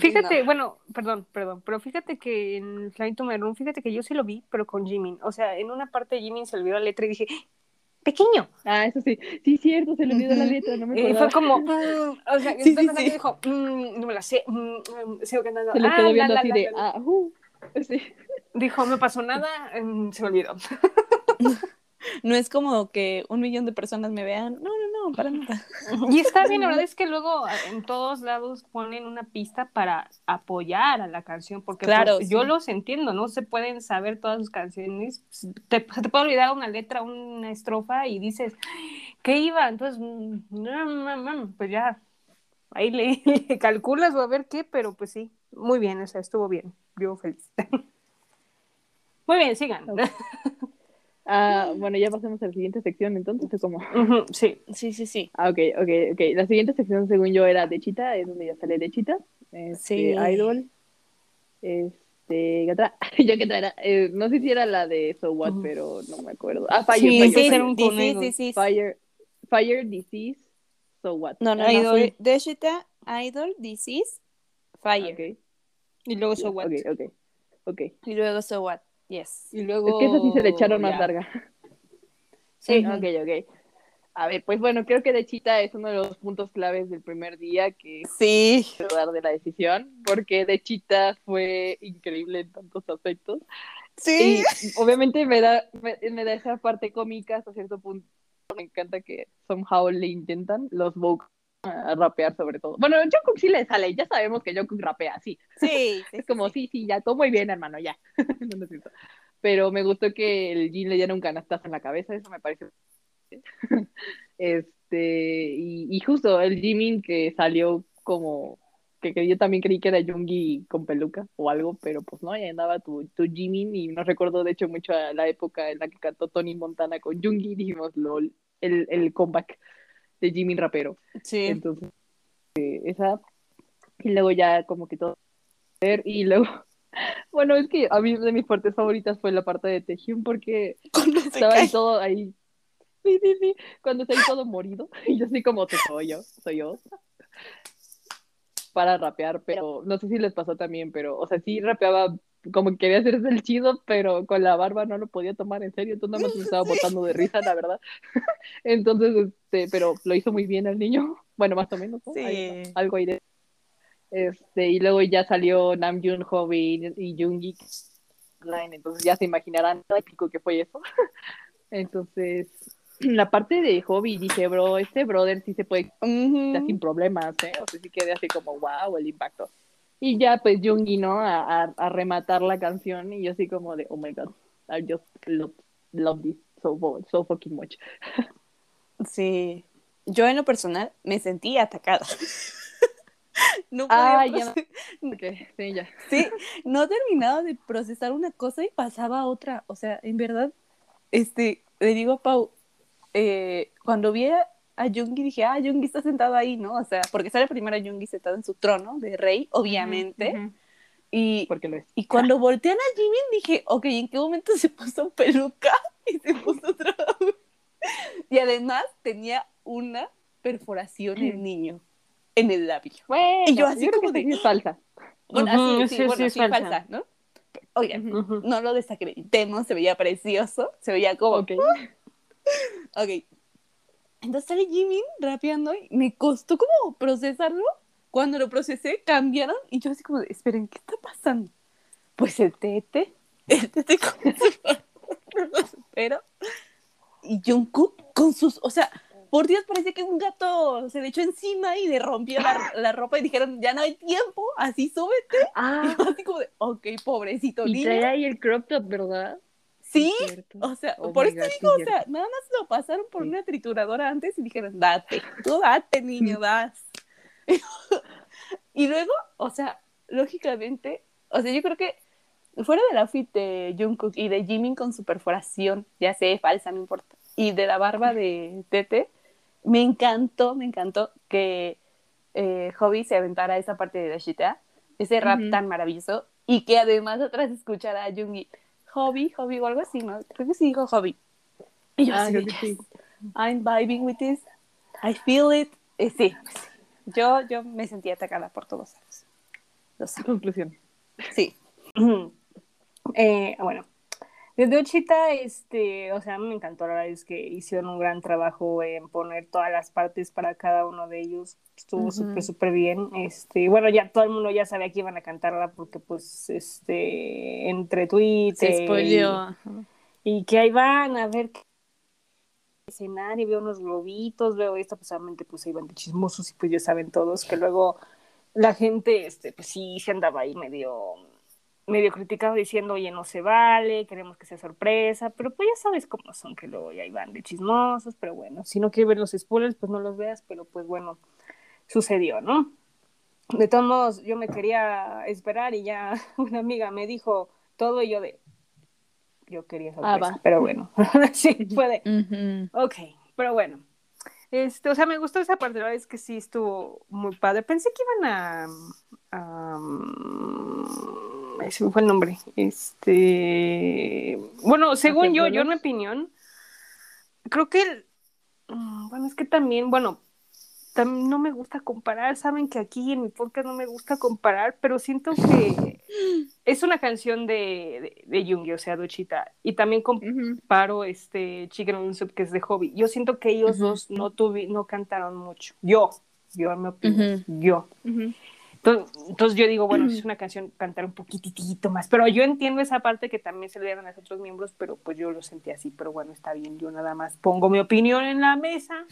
A: Fíjate, bueno, perdón, perdón, pero fíjate que en Flying to My Room, fíjate que yo sí lo vi, pero con Jimin. O sea, en una parte Jimin se olvidó la letra y dije, pequeño.
B: Ah, eso sí. Sí, cierto, se le olvidó la letra, no me
A: Y
B: acordaba.
A: fue como, mm, o sea,
C: Sí,
A: sí, dijo, mm, no me la sé, mm, mm, sigo cantando.
B: Se le
A: ah,
B: quedó
A: la,
B: viendo
A: la,
B: así
A: la,
B: de,
A: la,
B: ah, uh. Sí.
A: Dijo, no pasó nada, mm, se me olvidó.
C: No es como que un millón de personas me vean. No, no, no, para nada.
A: Y está bien, la verdad es que luego en todos lados ponen una pista para apoyar a la canción, porque
C: Claro,
A: pues, yo
C: sí.
A: los entiendo, no se pueden saber todas sus canciones, te, se te puede olvidar una letra, una estrofa y dices, ¿qué iba? Entonces, mm, pues ya, ahí le, le calculas o a ver qué, pero pues sí, muy bien, o sea, estuvo bien, yo feliz. Muy bien, sigan.
B: Ah, bueno, ya pasamos a la siguiente sección, entonces, ¿o ¿cómo?
A: Sí.
C: Sí, sí, sí.
B: Ah, ok, ok, ok. La siguiente sección, según yo, era de Chita, es donde ya sale de Chita. Este,
C: Sí.
B: Idol. Este, ¿qué otra? yo qué otra era. Eh, no sé si era la de So What, pero no me acuerdo. Ah, Fire,
A: Sí,
B: Fire,
A: sí,
B: Fire.
C: Disease,
A: conejo.
C: disease.
B: Fire, Fire, Disease, So What.
C: No, no, no.
A: Idol.
C: Fue Deshita, Idol, Disease, Fire.
B: Ok,
A: Y luego So What.
B: ok, ok. Ok.
C: Y luego So What. Yes.
A: Y luego...
B: que esa sí se le echaron más
A: ya.
B: larga.
A: Sí.
B: Ok, ok. A ver, pues bueno, creo que de Chita es uno de los puntos claves del primer día que
C: Sí.
B: dudar de la decisión, porque de Chita fue increíble en tantos aspectos.
C: Sí.
B: Y obviamente me da, me, me da esa parte cómica hasta cierto punto. Me encanta que somehow le intentan los vocals a rapear sobre todo. Bueno, Jungkook sí le sale, ya sabemos que Jungkook rapea, sí.
C: Sí.
B: Es como, sí, sí, ya, todo muy bien, hermano, ya. No, no es cierto. Pero me gustó que el Jin le diera un canastazo en la cabeza, eso me parece. este, y, y justo el Jimin que salió como que, que yo también creí que era Jungi con peluca o algo, pero pues no, ya andaba tu, tu Jimin y nos recordó de hecho mucho a la época en la que cantó Tony Montana con Jungi, dijimos lol, el, el comeback de Jimin rapero.
C: Sí.
B: Entonces, eh, esa. Y luego ya como que todo. Y luego, bueno, es que a mí de mis partes favoritas fue la parte de Taehyung porque
C: Cuando
B: estaba ahí todo ahí. Sí, sí, sí. Cuando está ahí todo morido. Y yo así como, soy yo, soy yo. Para rapear, pero no sé si les pasó también, pero, o sea, sí rapeaba como que quería hacerse el chido, pero con la barba no lo podía tomar en serio, entonces nada más me estaba botando de risa, la verdad. Entonces, este, pero lo hizo muy bien el niño, bueno, más o menos, ¿no?
C: Sí.
B: Ahí- algo ahí de... Este, y luego ya salió Namjoon, Hobi y Yoongi online, entonces ya se imaginarán lo que fue eso. Entonces, la parte de Hobby, dije, bro, este brother sí se puede sin problemas, ¿eh? O sea, sí quedé así como, wow, el impacto. Y ya, pues, Jungi, ¿no? A, a, a rematar la canción y yo así como de, oh my god, I just love, love this so, so fucking much.
C: Sí. Yo en lo personal me sentí atacada. no podía
B: Ah, ya. sí, ya.
C: Sí, no terminaba de procesar una cosa y pasaba a otra. O sea, en verdad, este, le digo a Pau, eh, cuando vi a, Jungi dije, ah, Jungi está sentado ahí, ¿no? O sea, porque sale primero Jungi sentado en su trono de rey, obviamente.
B: Ujú,
C: Y,
B: Porque lo es.
C: y cuando voltean a Jimin dije, ok, ¿en qué momento se puso peluca? Y se puso otra. Y además tenía una perforación el niño en el labio.
B: Bueno,
C: Y yo así
B: creo
C: como
B: que
C: de-
B: es falsa.
C: Bueno, así, sí,
A: sí,
C: bueno,
A: sí, es
C: sí,
A: falsa.
C: falsa, ¿no? Oigan,
A: Ujú.
C: no lo desacreditemos, se veía precioso, se veía como,
B: Ok.
C: ok. Entonces sale Jimin rapeando y me costó como procesarlo. Cuando lo procesé, cambiaron y yo así como, esperen, ¿qué está pasando? Pues el tete, el tete con su pero y Jungkook con sus, o sea, por Dios, parece que un gato se le echó encima y le rompió la, la ropa y dijeron, ya no hay tiempo, así súbete. Y
B: Ah,
C: yo así como de, ok, pobrecito
B: y trae ahí el crop top, ¿verdad?
C: Sí, o sea,
B: Oh
C: por eso digo, o sea, nada más lo pasaron por
B: Sí.
C: una trituradora antes y dijeron, date, tú date, niño, das. y luego, o sea, lógicamente, o sea, yo creo que fuera del outfit de Jungkook y de Jimin con su perforación, ya sé, falsa, no importa, y de la barba de Tete, me encantó, me encantó que eh, Hobby se aventara esa parte de Dashita, ese rap tan maravilloso, y que además atrás escuchara a Jungi, Hobby, Hobby o algo así, ¿no? Creo que sí dijo Hobby. Y yo
B: Ah,
C: así
B: sí.
C: "Yes, I'm vibing with this, I feel it. Eh, sí, sí. Yo, yo me sentí atacada por todos lados.
B: Conclusión.
C: Sí.
A: Eh, bueno, desde Ochita, este, o sea, me encantó, la verdad es que hicieron un gran trabajo en poner todas las partes para cada uno de ellos, estuvo
C: Ujú.
A: súper, súper bien, este, bueno, ya todo el mundo ya sabía que iban a cantarla porque, pues, este, entre Twitter
C: Se spoileó.
A: y, y que ahí van a ver qué escenario, veo unos globitos, veo esto, pues obviamente pues ahí van de chismosos y pues ya saben todos que luego la gente, este, pues sí, se andaba ahí medio, medio criticado diciendo, oye, no se vale, queremos que sea sorpresa, pero pues ya sabes cómo son, que luego ya ahí van de chismosos, pero bueno, si no quieres ver los spoilers, pues no los veas, pero pues bueno, sucedió, ¿no? De todos modos, yo me quería esperar y ya una amiga me dijo todo y yo de, yo quería sorpresa,
B: Ah,
A: pero bueno, sí, puede.
C: Ujú.
A: Ok, pero bueno. Este, o sea, me gustó esa parte, la verdad es que sí estuvo muy padre. Pensé que iban a. se me fue el nombre. Este. Bueno, según yo, yo en mi opinión, creo que. el- mm, bueno, es que también, bueno, tam- no me gusta comparar. Saben que aquí en mi podcast no me gusta comparar, pero siento que es una canción de, de, de o sea, Duchita. Y también con
B: Ujú.
A: paro este Chicken Noodle Soup que es de hobby. Yo siento que ellos dos no tuvi, no cantaron mucho. Yo, yo en mi opinión, yo. Entonces, entonces yo digo, bueno, si es una canción cantar un poquitito más, pero yo entiendo esa parte que también se le dieron a los otros miembros, pero pues yo lo sentí así, pero bueno, está bien, yo nada más pongo mi opinión en la mesa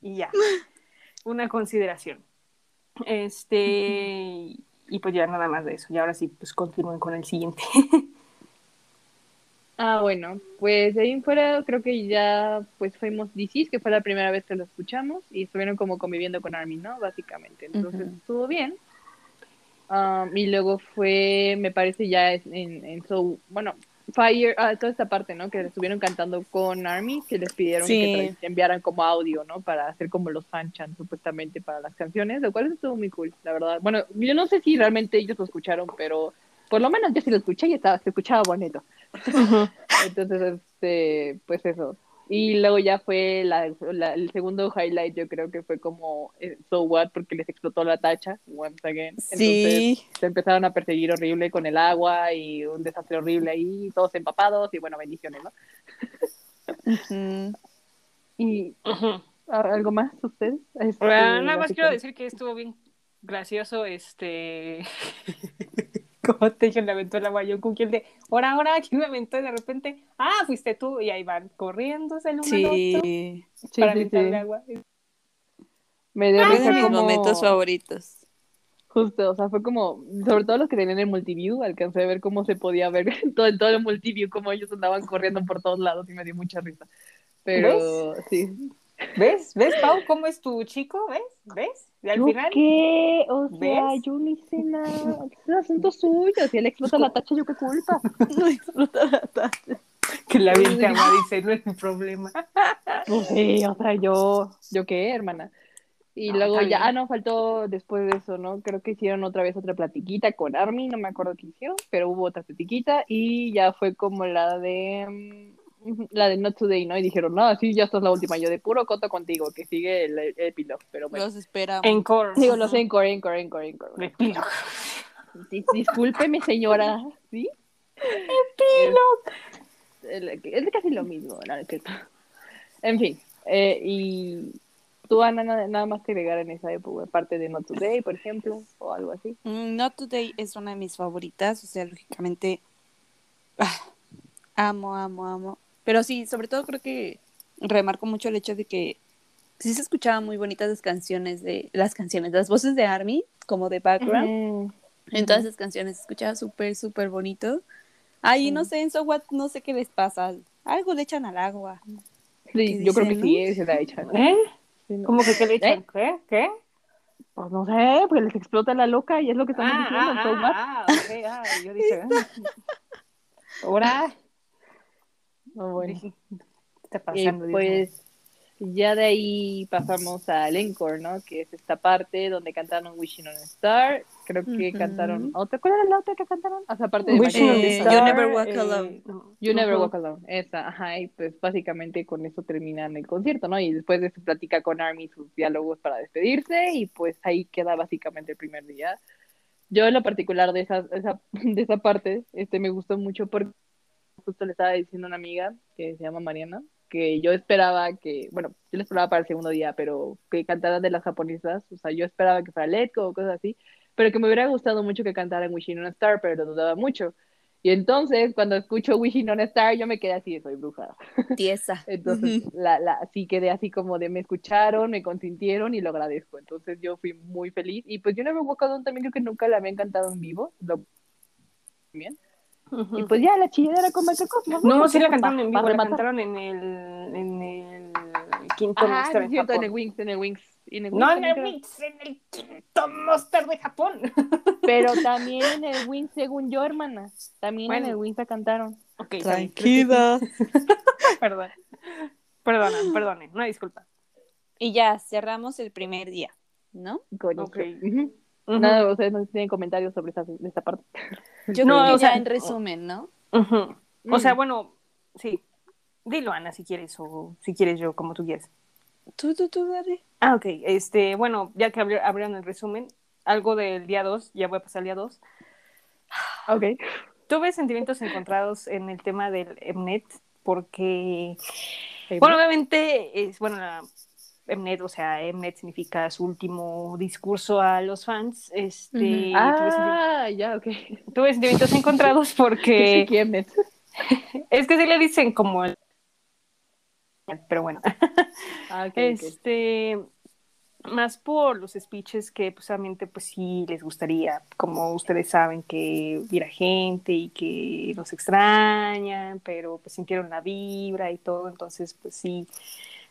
A: y ya. Una consideración. Este, y pues ya nada más de eso. Y ahora sí, pues continúen con el siguiente.
B: Ah, bueno, pues de ahí en fuera creo que ya pues fuimos DCs, que fue la primera vez que lo escuchamos y estuvieron como conviviendo con Armin, ¿no? Básicamente, entonces estuvo bien. Um, y luego fue, me parece ya en, en So, bueno, Fire, ah, toda esta parte, ¿no? Que estuvieron cantando con Army, que les pidieron
C: Sí.
B: que enviaran como audio, ¿no? Para hacer como los fanchan supuestamente para las canciones, lo cual estuvo muy cool, la verdad. Bueno, yo no sé si realmente ellos lo escucharon, pero por lo menos yo sí lo escuché y estaba, se escuchaba bonito. Entonces, este, pues eso. Y luego ya fue la, la- el segundo highlight, yo creo que fue como eh, So What, porque les explotó la tacha, once again. Entonces
C: Sí.
B: se empezaron a perseguir horrible con el agua y un desastre horrible ahí, todos empapados y bueno, bendiciones, ¿no? Y
A: Ujú.
B: ¿a- algo más ustedes. Este,
A: Ah, nada más quiero decir que estuvo bien gracioso, este... ¿Cómo te dije? Le aventó el agua yo con quien de, ahora, ahora, ¿quién me aventó? Y de repente, ah, fuiste tú, y ahí van corriendo el uno al otro
C: Sí.
B: Sí,
A: para
B: sí, sí.
A: agua.
B: Me dio
C: Uno
B: risa
C: de mis
B: como-
C: momentos favoritos.
B: Justo, o sea, fue como, sobre todo los que tenían el multiview, alcancé a ver cómo se podía ver todo, en todo el multiview, cómo ellos andaban corriendo por todos lados y me dio mucha risa. Pero sí.
A: ¿Ves? ¿Ves, Pau, cómo es tu chico? ¿Ves? ¿Ves? Y al
B: ¿Yo
A: final,
B: qué? O sea,
A: ¿Ves?
B: yo no hice nada. Es un asunto suyo. Si él explota la tacha, ¿yo qué culpa?
C: No explota la taza.
A: que la aviente agua, dice, no es mi problema.
B: Pues sí, o sea, yo, ¿yo qué, hermana? Y
A: No,
B: luego ya, ah, no, faltó después de eso, ¿no? Creo que hicieron otra vez otra platiquita con Army, no me acuerdo qué hicieron, pero hubo otra platiquita y ya fue como la de, mm, la de Not Today, ¿no? Y dijeron, no, sí, ya esta es la última, yo de puro coto contigo, que sigue el, el epílogo, pero bueno.
C: Los esperamos.
A: Encore.
B: Digo, no sé, encore, encore, encore, encore.
A: Epílogo.
B: Dis- discúlpeme, señora, ¿sí? Es, es casi lo mismo, cierto. En fin, eh, y tú, Ana, nada, nada más que agregar en esa época, aparte de Not Today, por ejemplo, o algo así.
C: Mm, Not Today es una de mis favoritas, o sea, lógicamente ah, amo, amo, amo. Pero sí, sobre todo creo que remarco mucho el hecho de que sí se escuchaban muy bonitas las canciones de las canciones, las voces de Army como de background. En todas esas canciones se escuchaba súper, súper bonito. Ay, no sé, en So What, no sé qué les pasa. Algo le echan al agua.
B: Sí,
C: ¿Qué
B: yo creo que sí, se la echan.
A: ¿Eh?
B: Sí, no.
A: ¿Cómo que qué le echan?
B: ¿Eh?
A: ¿Qué? ¿Qué?
B: Pues no sé, pues les explota la loca y es lo que estamos
A: Ah,
B: diciendo.
A: ah,
B: so what?
A: ah, ah, ok, ah, yo dije, ah. ahora,
B: No, bueno.
A: dije, ¿qué está
B: Y
A: pasando? Dios mío?
B: pues ya de ahí pasamos al encore, ¿no? Que es esta parte donde cantaron Wishing on a Star. Creo que
C: Ujú.
B: cantaron otra. ¿Cuál era la otra que cantaron? O sea, aparte de
A: Wishing on a
C: Eh,
A: Star,
C: You Never Walk
A: eh,
C: Alone.
B: You Never
A: Ujú.
B: Walk Alone. Esa, ajá. Y pues básicamente con eso terminan el concierto, ¿no? Y después de eso platica con Army sus diálogos para despedirse y pues ahí queda básicamente el primer día. Yo en lo particular de esa, esa, de esa parte, este me gustó mucho porque justo le estaba diciendo a una amiga que se llama Mariana, que yo esperaba que, bueno, yo le esperaba para el segundo día, pero que cantaran de las japonesas, o sea, yo esperaba que fuera Let's Go o cosas así, pero que me hubiera gustado mucho que cantaran Wishing on a Star, pero lo dudaba mucho. Y entonces, cuando escucho Wishing on a Star, yo me quedé así soy bruja.
C: Tiesa.
B: Entonces, la, la, sí quedé así como de me escucharon, me consintieron y lo agradezco. Entonces, yo fui muy feliz. Y pues yo Never Walk Alone también creo que nunca la habían cantado en vivo. Lo... Bien.
A: Ujú.
B: Y pues ya, la chilladera con Michael Cosmos.
A: No,
B: Pues,
A: sí la cantaron en vivo, la cantaron en el, en el quinto
B: Ajá,
A: Monster
B: sí,
A: en
B: cierto, en el
A: Japón.
B: Wings, en el Wings. En el Wings
A: No, en el. Wings, en el quinto Monster de Japón.
B: Pero también en el Wings, según yo, hermana. También en
A: Bueno.
B: el Wings la cantaron.
A: Ok, está bien, creo que
C: Tranquila.
A: Perdón. Perdonen, perdonen, una disculpa.
C: Y ya, cerramos el primer día, ¿no?
B: Con
A: Ok.
B: Ujú. Nada, ustedes no tienen comentarios sobre esta, de esta parte.
C: Yo
A: No,
C: creo que
A: o sea,
C: ya en resumen, ¿no?
A: O sea,
B: Mm.
A: bueno, sí. Dilo, Ana, si quieres, o si quieres yo, como tú quieras.
C: Tú, tú, tú, dale.
A: Ah, ok. Este, bueno, ya que abri- abrieron el resumen, algo del día 2, ya voy a pasar al día 2.
B: Ok.
A: Tuve sentimientos encontrados en el tema del Mnet, porque, bueno, obviamente, es, bueno, la Mnet, o sea, Mnet significa su último discurso a los fans. Este,
B: Ah, ya, ok.
A: tuve sentimientos encontrados porque
B: ¿Quién es?
A: es que sí le dicen como el... Pero bueno.
B: Ah.
A: Este, más por los speeches que pues obviamente pues sí les gustaría, como ustedes saben que viera gente y que nos extrañan, pero pues sintieron la vibra y todo, entonces pues sí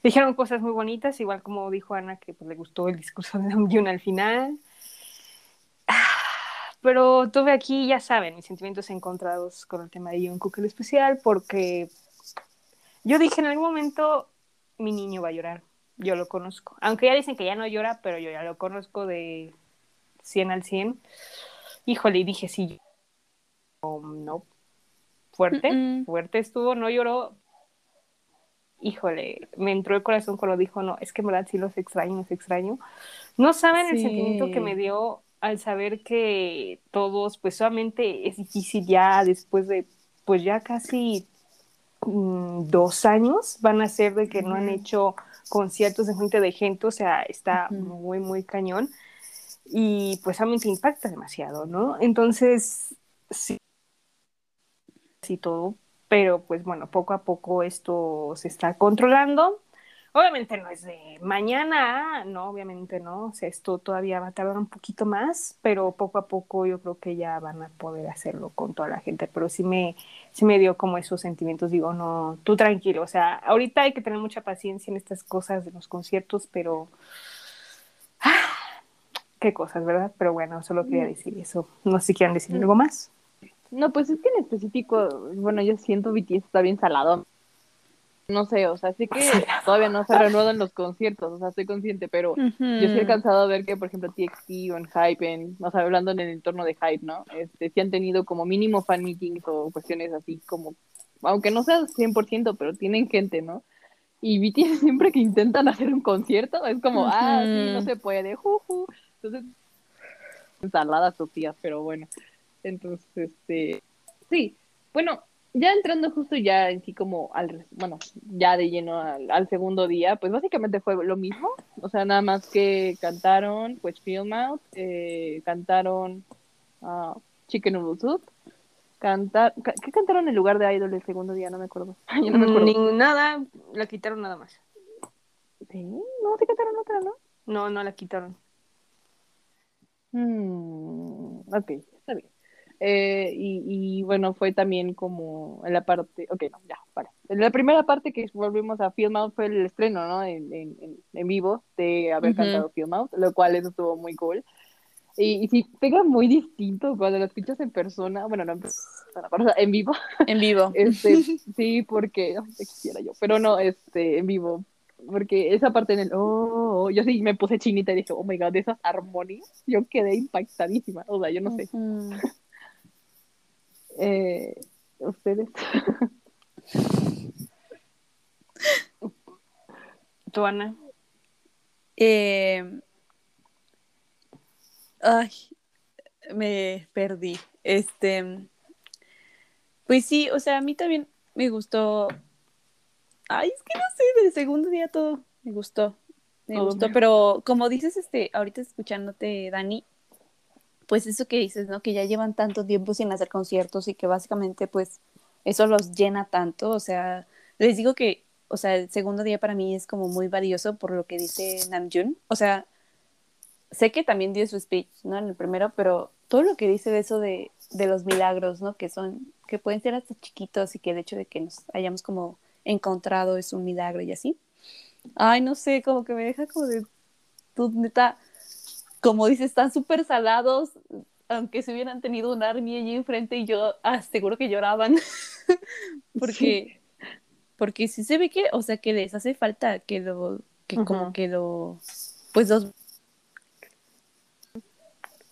A: dijeron cosas muy bonitas, igual como dijo Ana que pues le gustó el discurso de Namjoon al final. Ah, Pero tuve aquí, ya saben, mis sentimientos encontrados con el tema de Jungkook el especial, porque yo dije en algún momento mi niño va a llorar. Yo lo conozco. Aunque ya dicen que ya no llora, pero yo ya lo conozco de 100 al 100. Híjole, y dije, sí. um, no. Fuerte, fuerte estuvo, no lloró. Híjole, me entró el corazón cuando dijo, no, es que en verdad sí los extraño, los extraño. No saben el
C: Sí.
A: sentimiento que me dio al saber que todos, pues solamente es difícil ya después de, pues ya casi mm, dos años van a ser de que no han hecho conciertos en frente de gente, o sea, está muy, muy cañón. Y pues solamente impacta demasiado, ¿no? Entonces, sí, sí todo, pero pues bueno, poco a poco esto se está controlando. Obviamente no es de mañana, no, obviamente no, o sea, esto todavía va a tardar un poquito más, pero poco a poco yo creo que ya van a poder hacerlo con toda la gente, pero sí me, sí me dio como esos sentimientos, digo, no, tú tranquilo, o sea, ahorita hay que tener mucha paciencia en estas cosas de los conciertos, pero... Qué cosas, ¿verdad? Pero bueno, solo quería decir eso. No sé si quieren decir algo más.
B: No, pues es que en específico, bueno, yo siento BTS está bien salado. No sé, o sea, sí que todavía no se reanudan los conciertos, o sea, estoy consciente, pero yo sí he alcanzado a ver que, por ejemplo, TXT o en Hype, en, o sea, hablando en el entorno de Hype, ¿no? Este, sí han tenido como mínimo fan meetings o cuestiones así como, aunque no sea 100%, pero tienen gente, ¿no? Y BTS siempre que intentan hacer un concierto es como, ah, sí, no se puede, juju. Entonces, ensaladas sus tías, pero bueno. Entonces, este, sí, bueno, ya entrando justo ya en sí como al, bueno, ya de lleno al, al segundo día, pues básicamente fue lo mismo, o sea, nada más que cantaron, pues Film Out, eh, cantaron ah, Chicken Noodle Soup, cantar, ca- ¿qué cantaron en lugar de Idol el segundo día? No me acuerdo. Yo no me acuerdo.
A: Ni nada, la quitaron nada más.
B: Sí, no, sí cantaron otra, ¿no?
A: No, no la quitaron.
B: Mm, ok. Eh, y, y bueno, fue también como en la parte, ok, no, ya, vale. En la primera parte que volvimos a Film Out fue el estreno, ¿no? En, en, en- vivo de haber
C: Ujú.
B: cantado Film Out, lo cual eso estuvo muy cool. Y, y sí, pega muy distinto cuando lo escuchas en persona, bueno, no en persona, en vivo,
C: En vivo.
B: este, sí, porque, te quisiera yo, pero no, este, en vivo, porque esa parte en el, oh, yo sí me puse chinita y dije, oh my god, esas armonías, yo quedé impactadísima, o sea, yo no sé,
C: Ujú.
B: Eh, ustedes,
A: ¿Tú, Ana?
C: Eh, Ay, me perdí. Este, pues sí, o sea, a mí también me gustó. Ay, es que no sé, del segundo día todo me gustó. Me gustó, pero como dices, este, ahorita escuchándote, Dani, pues eso que dices, ¿no? Que ya llevan tanto tiempo sin hacer conciertos y que básicamente, pues, eso los llena tanto. O sea, les digo que, o sea, el segundo día para mí es como muy valioso por lo que dice Namjoon. O sea, sé que también dio su speech, ¿no? En el primero, pero todo lo que dice de eso de, de los milagros, ¿no? Que son, que pueden ser hasta chiquitos y que el hecho de que nos hayamos como encontrado es un milagro y así. Ay, no sé, como que me deja como de, tú neta, como dices, están súper salados, aunque se hubieran tenido un army allí enfrente y yo ah, seguro que lloraban, porque, porque sí se ve que, o sea, que les hace falta que lo, que como que lo, pues los...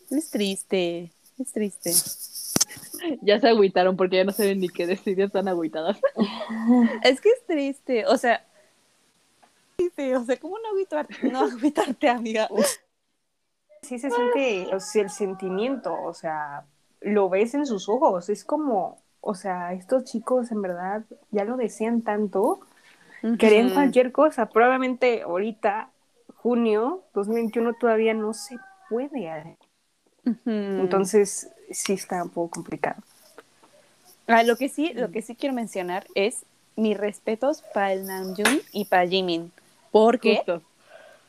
C: Es triste, es triste.
B: ya se agüitaron porque ya no saben ni qué decir, ya están agüitadas.
C: Es que es triste, o sea, triste, o sea, ¿cómo no agüitarte, no agüitarte, amiga?
A: Sí se siente o sea, el sentimiento, o sea, lo ves en sus ojos, es como, o sea, estos chicos en verdad ya lo desean tanto, querían
C: Ujú.
A: cualquier cosa, probablemente ahorita, junio 2021 todavía no se puede, entonces sí está un poco complicado.
C: Ah, lo que sí, lo que sí quiero mencionar es mis respetos para el Namjoon y para Jimin, porque
B: Justo.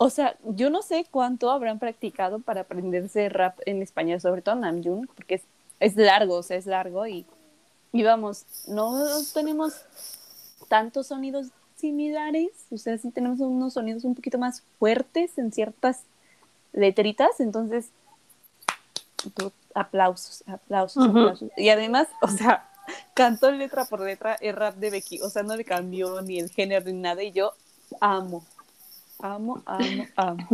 C: O sea, yo no sé cuánto habrán practicado para aprenderse rap en español, sobre todo Namjoon, porque es, es largo, o sea, es largo y, y vamos, no tenemos tantos sonidos similares, o sea, sí tenemos unos sonidos un poquito más fuertes en ciertas letritas, entonces, aplausos, aplausos, aplausos. Y además, o sea, cantó letra por letra el rap de Becky, o sea, no le cambió ni el género ni nada, y yo amo, amo, amo, amo.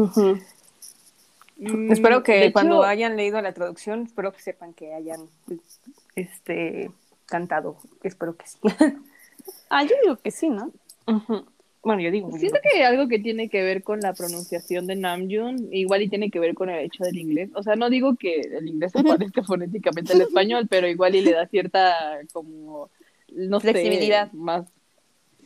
B: Mm,
A: Espero que cuando
B: hecho,
A: hayan leído la traducción, espero que sepan que hayan este cantado, espero que sí.
C: Ah, yo digo que sí, ¿no?
A: Bueno, yo digo.
B: Siento que algo que tiene que ver con la pronunciación de Namjoon, igual y tiene que ver con el hecho del inglés. O sea, no digo que el inglés se parezca fonéticamente al español, pero igual y le da cierta como no
C: Flexibilidad.
B: sé, más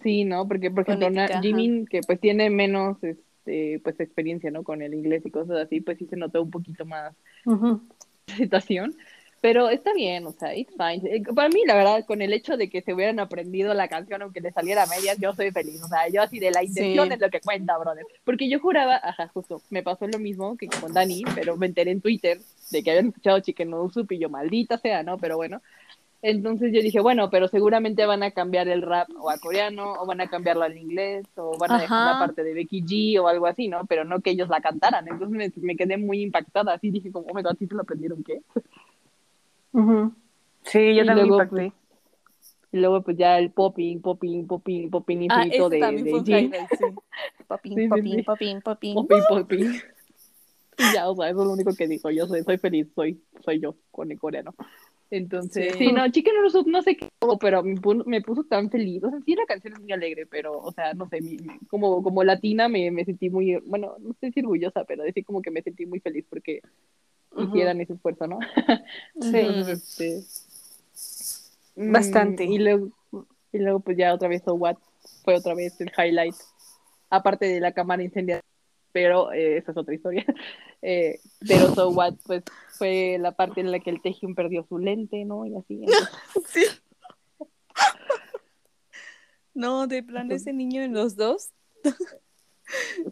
B: sí, ¿no? Porque por ejemplo,
C: ajá.
B: Jimin que pues tiene menos este pues experiencia, ¿no? con el inglés y cosas así, pues sí se notó un poquito más
A: Ujú.
B: situación. Pero está bien, o sea, it's fine. Eh, Para mí, la verdad, con el hecho de que se hubieran aprendido la canción aunque le saliera a medias, yo soy feliz. O sea, yo así de la intención
C: Sí.
B: es lo que cuenta, brother. Porque yo juraba, ajá, justo, me pasó lo mismo que con Dani, pero me enteré en Twitter de que habían escuchado Chicken No Soup y yo, maldita sea, ¿no? Pero bueno. Entonces yo dije, bueno, pero seguramente van a cambiar el rap o a coreano, o van a cambiarlo al inglés, o van a dejar
C: Ajá.
B: la parte de Becky G o algo así, ¿no? Pero no que ellos la cantaran. Entonces me, me quedé muy impactada, así dije, como, oh my god, ¿sí se lo aprendieron qué?
A: Sí, yo
B: Y
A: también
B: luego,
A: impacté.
B: Y luego pues ya el popping, popping, popping, popping
C: Ah,
B: infinito
C: ese
B: de, de
C: highlight, sí.
B: Sí,
C: popín,
B: sí.
C: popín, popín.
B: Popping, popping. Y ya, o sea, eso es lo único que dijo. Yo soy, soy feliz, soy, soy yo con el coreano. Entonces,
C: Sí.
B: sí, no, Chicken Soup, no sé qué, pero me puso, me puso tan feliz. O sea, sí, la canción es muy alegre, pero, o sea, no sé, mi- como, como latina me, me sentí muy, bueno, no sé si orgullosa, pero decir como que me sentí muy feliz porque
A: Ujú.
B: hicieran ese esfuerzo, ¿no?
A: Sí.
B: Entonces, este, mm,
A: Bastante.
B: Y luego, y luego, pues ya otra vez, So What fue otra vez el highlight, aparte de la cámara incendiada, pero eh, esa es otra historia. Eh, pero So What, pues fue la parte en la que el Taehyung perdió su lente, ¿no? Y así. entonces,
C: Sí. No, de plano ese niño en los dos,
B: sí,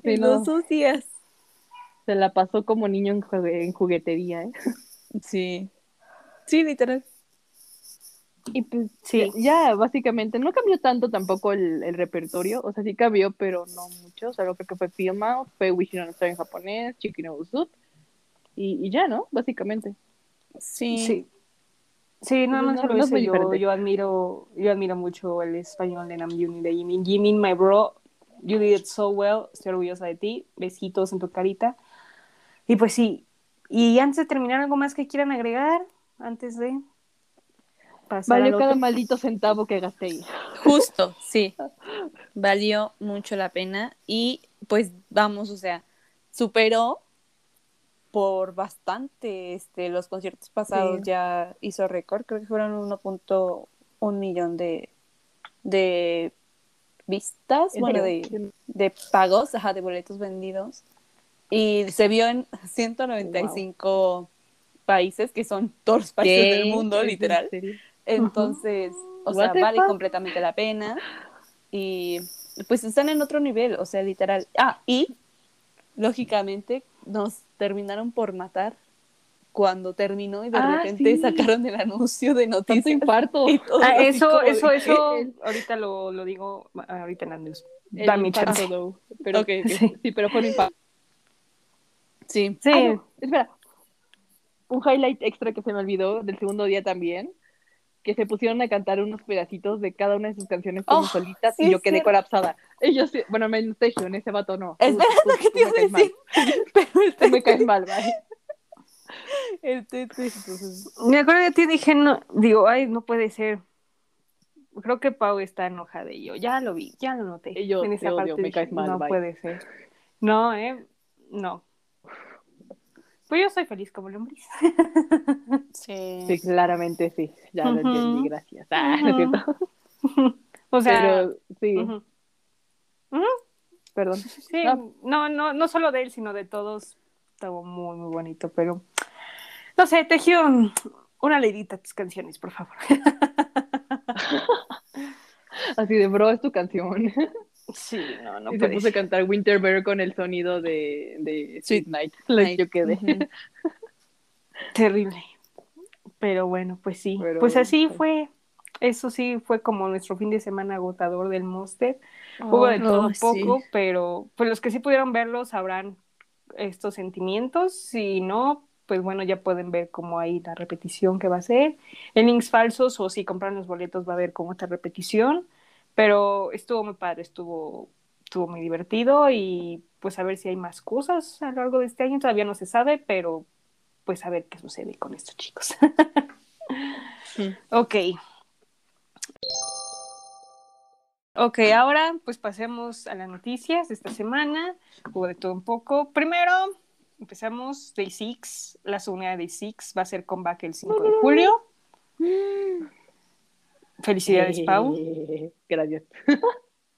C: en
B: no,
C: los dos días.
B: se la pasó como niño en juguetería, ¿eh?
C: Sí. Sí, literal.
B: Y pues
A: Sí.
B: ya básicamente no cambió tanto tampoco el, el repertorio, o sea, sí cambió, pero no mucho. O sea, creo que fue Film Out, fue Wishing on a Star en japonés, Chicken no Soup, y, y ya, ¿no? Básicamente.
C: Sí.
A: Sí. Sí, no, no,
B: No,
A: solo
B: no es
A: eso, yo, yo admiro, yo admiro mucho el español de Namjoon y de Jimin. Jimin, my bro, you did it so well, estoy orgullosa de ti, besitos en tu carita. Y pues sí, y antes de terminar, ¿algo más que quieran agregar? Antes de pasar
B: Valió
A: al
B: cada
A: otro?
B: maldito centavo que gasté ahí.
C: Justo, sí. Valió mucho la pena y pues vamos, o sea, superó por bastante este los conciertos pasados
A: Sí.
C: ya hizo récord, creo que fueron 1.1 millón de de vistas, bueno, de, de pagos, ajá, de boletos vendidos. Y se vio en 195 países, que son todos los países
B: ¿Qué?
C: del mundo,
B: ¿Es en
C: Entonces, o
B: What
C: sea, vale
B: fuck?
C: completamente la pena. Y pues están en otro nivel, o sea, literal. Ah, y lógicamente nos terminaron por matar cuando terminó y de
B: Ah,
C: repente
B: sí.
C: sacaron el anuncio de
B: Tanto
C: noticias.
B: infarto.
C: Y todo
A: Ah, eso,
C: de
A: eso, eso, ahorita lo, lo digo, ahorita en la news. Dame
B: infarto,
A: chance.
B: though. Pero,
C: Ok, ok.
A: Sí.
B: Sí, pero fue un infarto.
C: Sí.
A: Sí,
B: Ah, no, espera. Un highlight extra que se me olvidó del segundo día también, que se pusieron a cantar unos pedacitos de cada una de sus canciones como
C: Oh,
B: solitas
C: sí,
B: y yo
C: es
B: qué
C: cierto.
B: colapsada. Ellos, sí- bueno, me en ese vato no.
C: Espera,
B: tú-
C: lo que te iba a decir. Pero
B: me caes mal, bye.
C: entonces,
A: me acuerdo de ti dije, no, digo, ay, no puede ser. Creo que Pau está enojada y yo, ya lo vi, ya lo noté.
B: Y yo,
A: en
B: te
A: esa
B: odio,
A: parte
B: me
A: dije,
B: caes mal,
A: no
B: bye.
A: puede ser. No, eh, no. Pues yo soy feliz como lombriz.
C: sí.
B: Sí, claramente sí. Ya lo entendí, gracias. Ah, ¿no es cierto?
A: o sea,
B: Pero sí, perdón.
A: sí,
B: No.
A: no, no, no solo de él, sino de todos. Estaba muy, muy bonito, pero no sé, tejió una leidita a tus canciones, por favor.
B: Así de bro, es tu canción.
A: Sí, no, no
B: y se puso a cantar Winter Bear con el sonido de, de
C: Sweet
B: Night.
C: Night.
B: yo quedé.
A: Terrible. Pero bueno, pues sí.
B: Pero
A: pues así
B: pues.
A: fue. Eso sí fue como nuestro fin de semana agotador del Monster. Hubo de
C: Oh,
A: todo un
C: sí.
A: poco, pero pues los que sí pudieron verlo sabrán estos sentimientos. Si no, pues bueno, ya pueden ver cómo ahí la repetición que va a ser. En links falsos o si compran los boletos va a haber como esta repetición. Pero estuvo muy padre, estuvo, estuvo muy divertido y pues a ver si hay más cosas a lo largo de este año. Todavía no se sabe, pero pues a ver qué sucede con estos chicos.
C: Sí.
A: ok. Ok, ahora pues pasemos a las noticias de esta semana. Hubo de todo un poco. Primero, empezamos Day 6. La segunda de Day 6 va a ser comeback el 5 de julio. Felicidades, Pau.
B: Eh, Gracias.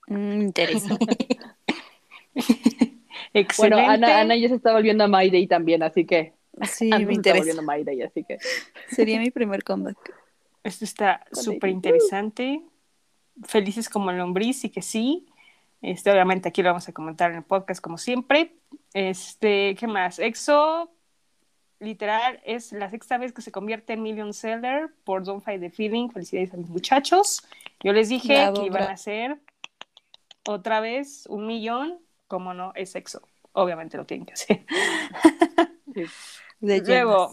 C: Mm, interesante.
A: Excelente.
B: Bueno, Ana, Ana ya se está volviendo a My Day también, así que.
C: Sí,
B: Ana
C: me
B: se está
C: interesa.
B: volviendo a My Day, así que.
C: Sería mi primer comeback.
A: Esto está súper interesante. Felices como lombriz y que sí. Este, obviamente aquí lo vamos a comentar en el podcast como siempre. Este, ¿qué más? EXO, literal, es la sexta vez que se convierte en million seller por Don't Fight the Feeling. Felicidades a mis muchachos. Yo les dije
C: Bravo,
A: que iban
C: bravo.
A: a hacer otra vez un millón. Como no, es EXO. Obviamente lo tienen que hacer.
C: De
A: Luego.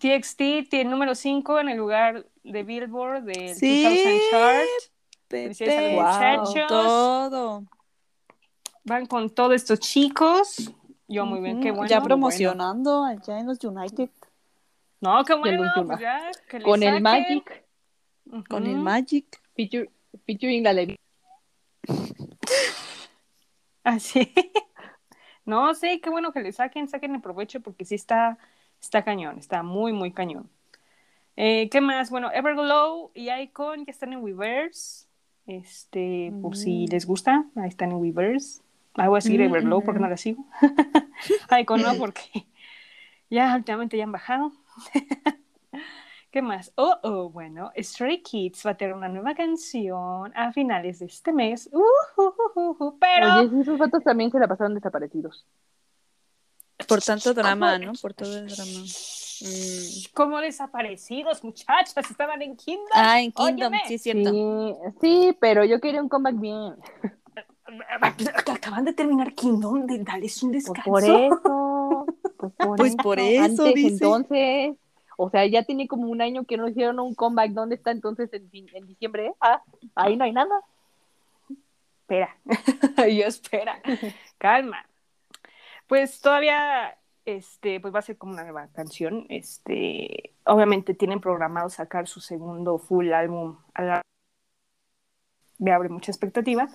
A: TXT tiene número 5 en el lugar de Billboard del
C: Sí.
A: 2000 Chart. Felicidades a los
C: wow,
A: muchachos.
C: todo.
A: Van con todos estos chicos. Yo muy bien, qué bueno.
C: ya promocionando allá en los United
A: bueno. No, qué bueno, pues ya, que le
B: Con el
A: saquen.
B: Magic,
C: con el Magic.
B: feature, featuring la Levi.
A: Así. no, sí, qué bueno que le saquen, saquen el provecho porque sí está, está cañón, está muy, muy cañón. Eh, ¿Qué más? Bueno, Everglow y Icon ya están en Weverse. Este, por si
C: Mm.
A: les gusta, ahí están en Weverse. Ahí voy a seguir
C: Mm,
A: Everglow porque no la sigo. Icon no, porque ya últimamente ya han bajado. ¿Qué más? Oh, oh, bueno, Stray Kids va a tener una nueva canción a finales de este mes. Uh, uh, uh, uh, uh, pero
B: Oye, esos vatos también se la pasaron desaparecidos.
C: Por tanto drama, ¿no? Por todo el drama. Mm.
A: como desaparecidos, muchachas, estaban en Kingdom.
C: Ah, en Kingdom,
A: Óyeme.
C: sí es cierto.
B: Sí, sí, pero yo quería un comeback bien.
A: Acaban de terminar Kingdom, de darles un
B: Pues
A: descanso.
B: por eso. Pues por
C: Pues
B: eso.
C: por eso,
B: Antes,
C: dice.
B: entonces. O sea, ya tiene como un año que no hicieron un comeback. ¿Dónde está entonces en diciembre? Ah, ahí no hay nada.
A: Espera, yo espera, calma. Pues todavía, este, pues va a ser como una nueva canción. Este, obviamente tienen programado sacar su segundo full álbum a la me abre mucha expectativa.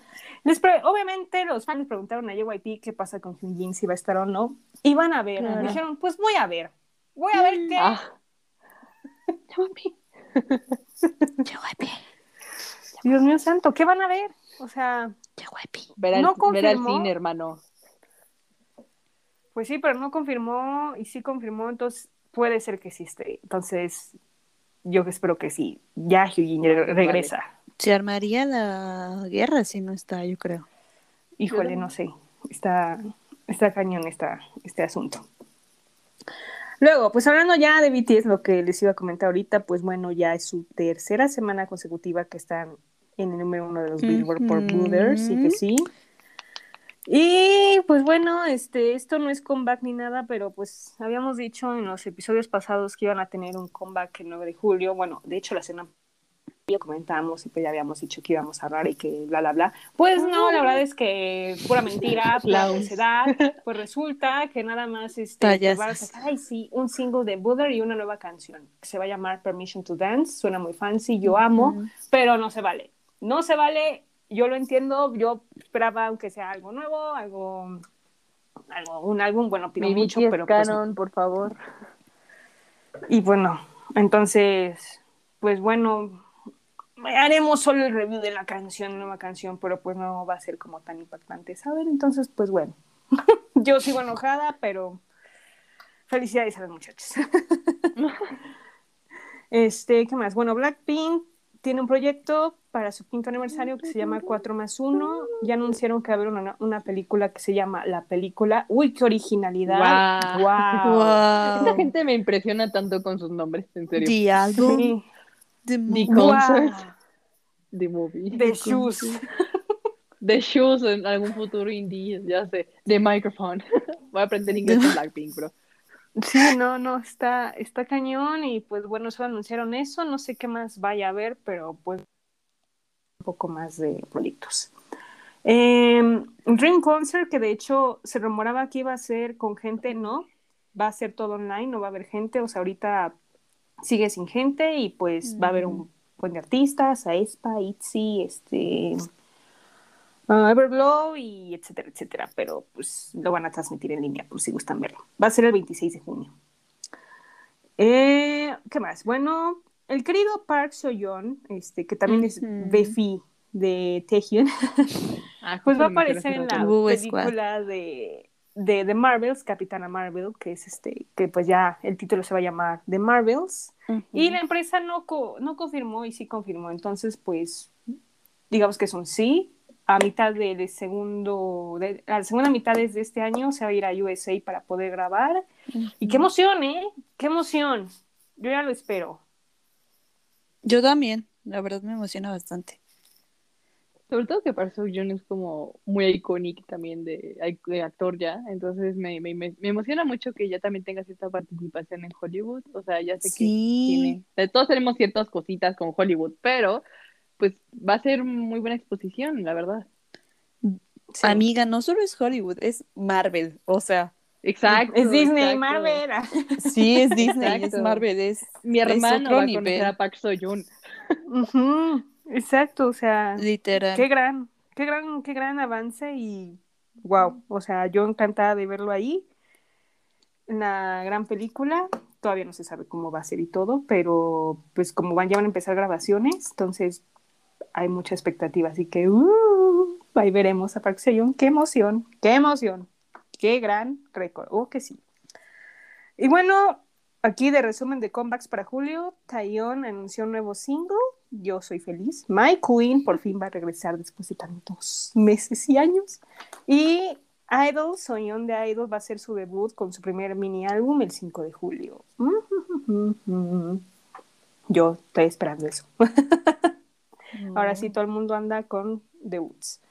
A: Les pre- obviamente los fans preguntaron a JYP qué pasa con Hyunjin, si va a estar o no. Y van a ver.
C: Claro.
A: Dijeron, pues voy a ver. Voy a ver qué.
B: Ah,
A: Dios mío santo, ¿qué van a ver? O sea,
B: ver al,
A: No
B: ver al
A: confirmó.
B: cine, hermano.
A: pues sí, pero no confirmó y sí confirmó, entonces puede ser que sí esté. Entonces, yo espero que sí. Ya Hyunjin re- regresa.
C: Se armaría la guerra si no está, yo creo.
A: Híjole, no sé. Está, está cañón esta, este asunto. Luego, pues hablando ya de BTS, lo que les iba a comentar ahorita, pues bueno, ya es su tercera semana consecutiva que están en el número uno de los Billboard por
C: Ujú.
A: Brothers, sí que sí. Y pues bueno, este, esto no es comeback ni nada, pero pues habíamos dicho en los episodios pasados que iban a tener un comeback el 9 de julio. Bueno, de hecho la semana ya comentamos y pues ya habíamos dicho que íbamos a hablar y que bla, bla, bla. Pues no, la verdad es que pura mentira, pura falsedad. Pues resulta que nada más este, pues, van a sacar, ay, sí, un single de Butter y una nueva canción que se va a llamar Permission to Dance. Suena muy fancy, yo amo, pero no se vale. No se vale, yo lo entiendo, yo esperaba aunque sea algo nuevo, algo, algo un álbum, bueno, pido
B: Mi
A: mucho, pero pues no.
B: Canon, por favor.
A: Y bueno, entonces, pues bueno, haremos solo el review de la canción, nueva canción, pero pues no va a ser como tan impactante, ¿saben? Entonces, pues bueno, yo sigo enojada, pero felicidades a los muchachos. este, ¿qué más? Bueno, Blackpink tiene un proyecto para su quinto aniversario que se llama 4 más 1. Ya anunciaron que va a haber una, una película que se llama La Película. Uy, qué originalidad.
B: Guau.
A: Guau.
B: Esta
C: Wow.
B: gente me impresiona tanto con sus nombres, en serio.
C: The album,
A: Sí.
C: the
B: concert. The movie.
A: The Shoes.
B: The Shoes en algún futuro indie, ya sé. The Microphone. Voy a aprender inglés con Blackpink, bro.
A: Sí, no, no, está, está cañón y pues bueno, solo anunciaron eso, no sé qué más vaya a haber, pero pues un poco más de proyectos. Eh, Dream Concert, que de hecho se rumoraba que iba a ser con gente, no, va a ser todo online, no va a haber gente, o sea, ahorita sigue sin gente y pues va a haber un de artistas, Aespa, Itzy, este, Everglow y etcétera, etcétera. Pero pues lo van a transmitir en línea por si gustan verlo. Va a ser el 26 de junio. Eh, ¿Qué más? Bueno, el querido Park Seo-yeon, este, que también es. Befi de Taehyun,
B: Ah,
A: pues va a aparecer en la película de, de The Marvels, Capitana Marvel, que es este, que pues ya el título se va a llamar The Marvels. Y la empresa no, co- no confirmó y sí confirmó. Entonces, pues, digamos que es un sí. A mitad del segundo, de, a la segunda mitad de este año se va a ir a USA para poder grabar. Y qué emoción, ¿eh? Qué emoción. Yo ya lo espero.
C: Yo también, la verdad me emociona bastante.
B: Sobre todo que Park Seo-joon es como muy icónico también de, de actor ya, entonces me, me, me, me emociona mucho que ya también tenga cierta participación en Hollywood, o sea, ya sé que tiene,
C: Sí,
B: o sea, todos tenemos ciertas cositas con Hollywood, pero pues va a ser muy buena exposición, la verdad.
A: Sí.
C: amiga, no solo es Hollywood, es Marvel, o sea,
B: Exacto.
A: Es Disney,
B: exacto.
A: Marvel.
C: sí es Disney, es
B: Exacto.
C: Marvel, es
B: Mi
C: es
B: hermano
C: otro
B: va a
C: nivel.
B: conocer a Park Seo-joon.
A: Ujú, Exacto, o sea,
C: literal.
A: qué gran, qué gran, qué gran avance y wow, o sea, yo encantada de verlo ahí. Una gran película, todavía no se sabe cómo va a ser y todo, pero pues como van, ya van a empezar grabaciones, entonces hay mucha expectativa, así que uh, ahí veremos a Park Seo-joon, qué emoción, qué emoción, qué gran récord, oh que sí. Y bueno, aquí de resumen de comebacks para julio, Taeyeon anunció un nuevo single, Yo Soy Feliz. My Queen por fin va a regresar después de tantos meses y años. Y Idol, Soyeon de Idol, va a hacer su debut con su primer mini álbum el 5 de julio. Yo estoy esperando eso. Ahora sí, todo el mundo anda con debuts.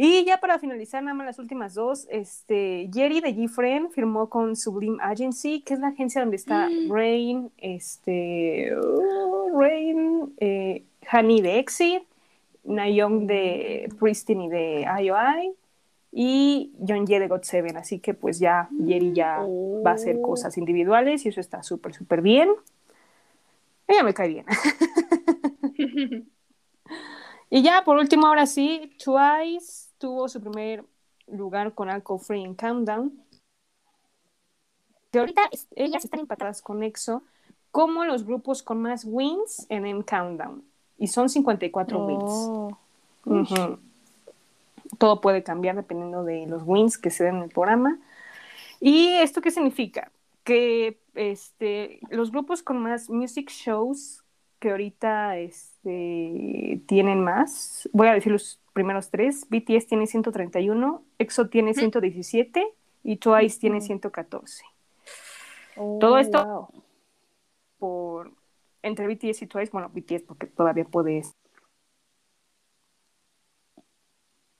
A: Y ya para finalizar, nada más las últimas dos, este, Jerry de Gfriend firmó con Sublime Agency, que es la agencia donde está Rain, este, uh, Rain, eh, Honey de Exit, Nayoung de Pristine y de IOI, y John Ye de God Seven. Así que pues ya Jerry ya va a hacer cosas individuales y eso está súper, súper bien. Ella me cae bien. Y ya por último, ahora sí, Twice tuvo su primer lugar con Alcohol Free en Countdown. Que ahorita ellas están empatadas con EXO como los grupos con más wins en M Countdown. Y son 54 wins. Todo puede cambiar dependiendo de los wins que se den en el programa. ¿Y esto qué significa? Que este, los grupos con más music shows que ahorita este, tienen más, voy a decir los primeros tres, BTS tiene 131, EXO tiene 117 y Twice tiene 114. Todo esto-
B: wow.
A: Por, entre BTS y Twice, bueno, BTS porque todavía puedes.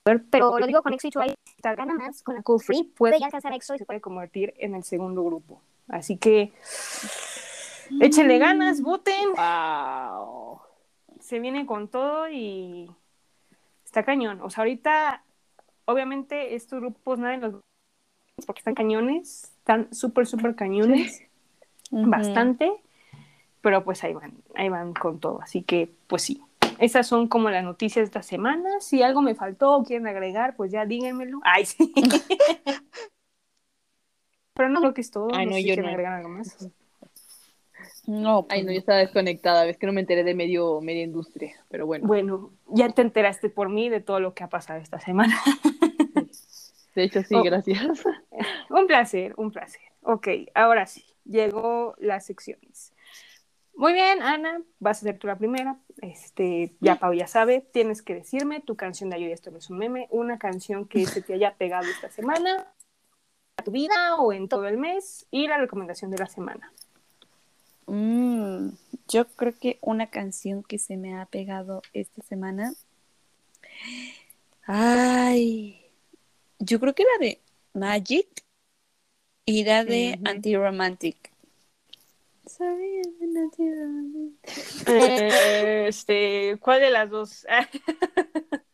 E: Pero lo digo con EXO y Twice, gana más con la Cool Free, puede ya alcanzar a EXO y
A: se puede convertir en el segundo grupo. Así que échenle ganas, voten,
B: Wow.
A: se viene con todo y está cañón. O sea, ahorita, obviamente, estos grupos nadie los porque están cañones, están súper, súper cañones, bastante, pero pues ahí van, ahí van con todo. Así que, pues sí. Esas son como las noticias de esta semana. Si algo me faltó o quieren agregar, pues ya díganmelo. Ay, sí. Pero no creo que es todo.
B: Ay,
A: no,
B: no,
A: sé si
B: yo
A: quieren
B: no.
A: agregar algo más.
C: No,
B: Ay, no,
C: pues
B: yo estaba desconectada, ves que no me enteré de medio, media industria, pero bueno.
A: Bueno, ya te enteraste por mí de todo lo que ha pasado esta semana.
B: De hecho, sí,
A: Oh.
B: gracias.
A: un placer, un placer. Ok, ahora sí, llegó las secciones. Muy bien, Ana, vas a ser tú la primera. Este, ya Pau ya sabe, tienes que decirme tu canción de ayuda, esto no es un meme, una canción que se te haya pegado esta semana, a tu vida o en todo el mes, y la recomendación de la semana.
C: Mm, yo creo que una canción que se me ha pegado esta semana. Ay, yo creo que la de Magic y la de an anti-romantic.
A: Eh, este, ¿cuál de las dos?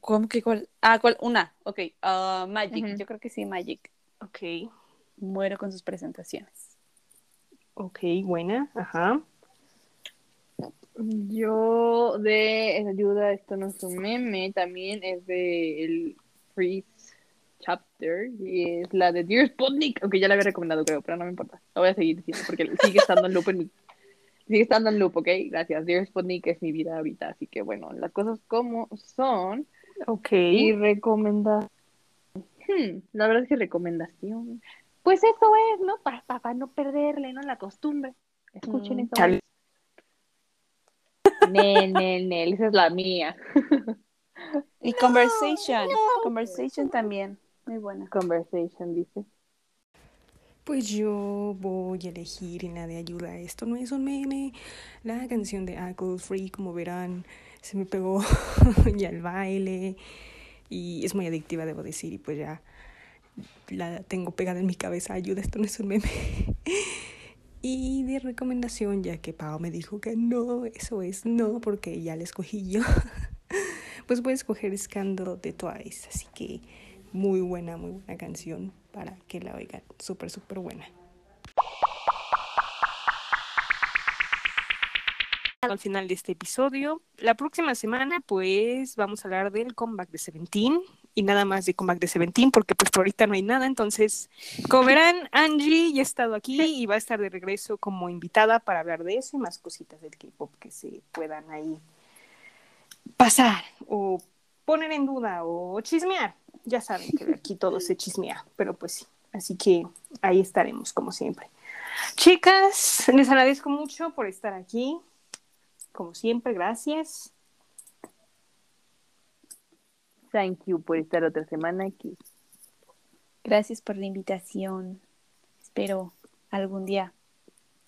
C: ¿Cómo que cuál? Ah, ¿cuál? Una, ok. ah, Magic,
B: Ujú.
C: yo creo que sí, Magic.
A: ok,
C: Muero con sus presentaciones.
A: ok, buena, ajá.
B: Yo de ayuda, esto no es un meme, también es de el Freeze Chapter y es la de Dear Sputnik, aunque ya la había recomendado creo, pero no me importa, lo voy a seguir diciendo porque sigue estando en loop en mi- sigue estando en loop, ¿ok? Gracias, Dear Sputnik es mi vida ahorita, así que bueno, las cosas como son
A: Ok.
B: y recomendación, Hmm, la verdad es que recomendación, pues eso es, ¿no? Para, para no perderle, ¿no? La costumbre, escuchen
C: Mm.
B: eso.
A: Chale.
B: Nel, Nel, Nel, esa es la mía.
C: Y Conversation. Conversation también. Muy buena.
B: Conversation, dice.
A: Pues yo voy a elegir en la de ayuda. Esto no es un meme. La canción de Alcohol Free, como verán, se me pegó y al baile. Y es muy adictiva, debo decir. Y pues ya la tengo pegada en mi cabeza. Ayuda, esto no es un meme. Y de recomendación, ya que Pau me dijo que no, eso es no, porque ya la escogí yo. Pues voy a escoger Scandal de Twice. Así que muy buena, muy buena canción para que la oigan. Súper, súper buena. Al final de este episodio, la próxima semana pues vamos a hablar del comeback de Seventeen y nada más de comeback de Seventeen porque pues por ahorita no hay nada, entonces como verán Angie ya ha estado aquí y va a estar de regreso como invitada para hablar de eso y más cositas del K-pop que se puedan ahí pasar o poner en duda o chismear. Ya saben que aquí todo se chismea, pero pues sí. Así que ahí estaremos como siempre. Chicas, les agradezco mucho por estar aquí. Como siempre, gracias.
B: Thank you por estar otra semana aquí.
C: Gracias por la invitación. Espero algún día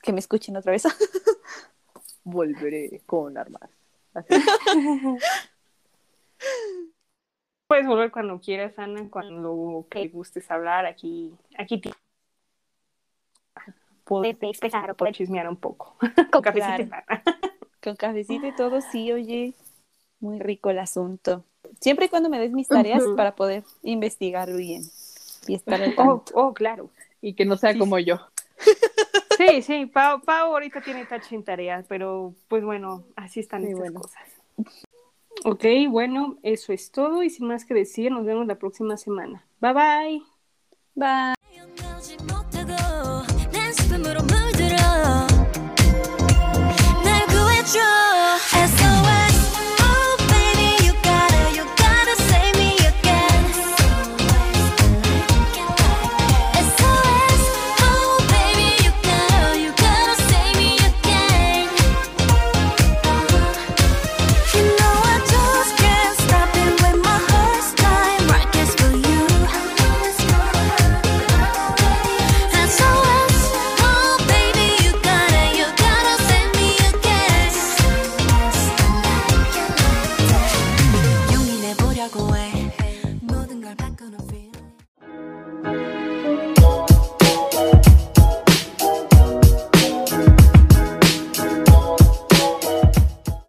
C: que me escuchen otra vez.
B: Volveré con armas.
A: Puedes volver cuando quieras, Ana, cuando que gustes hablar. Aquí, aquí te
E: Poder expresar o
A: puedo
E: poder
A: chismear un poco.
E: Con
A: Cafecito.
C: Con cafecito y todo, sí, oye. Muy rico el asunto. Siempre y cuando me des mis tareas
A: Ujú.
C: para poder investigar bien y estar al
A: Oh,
C: tanto.
A: oh, claro.
B: Y que no sea
A: Sí,
B: como yo.
A: Sí, sí, Pau, Pau ahorita tiene touch en tareas, pero pues bueno, así están
B: Sí,
A: estas
B: bueno.
A: cosas. Ok, bueno, eso es todo y sin más que decir, nos vemos la próxima semana. Bye bye.
C: Bye.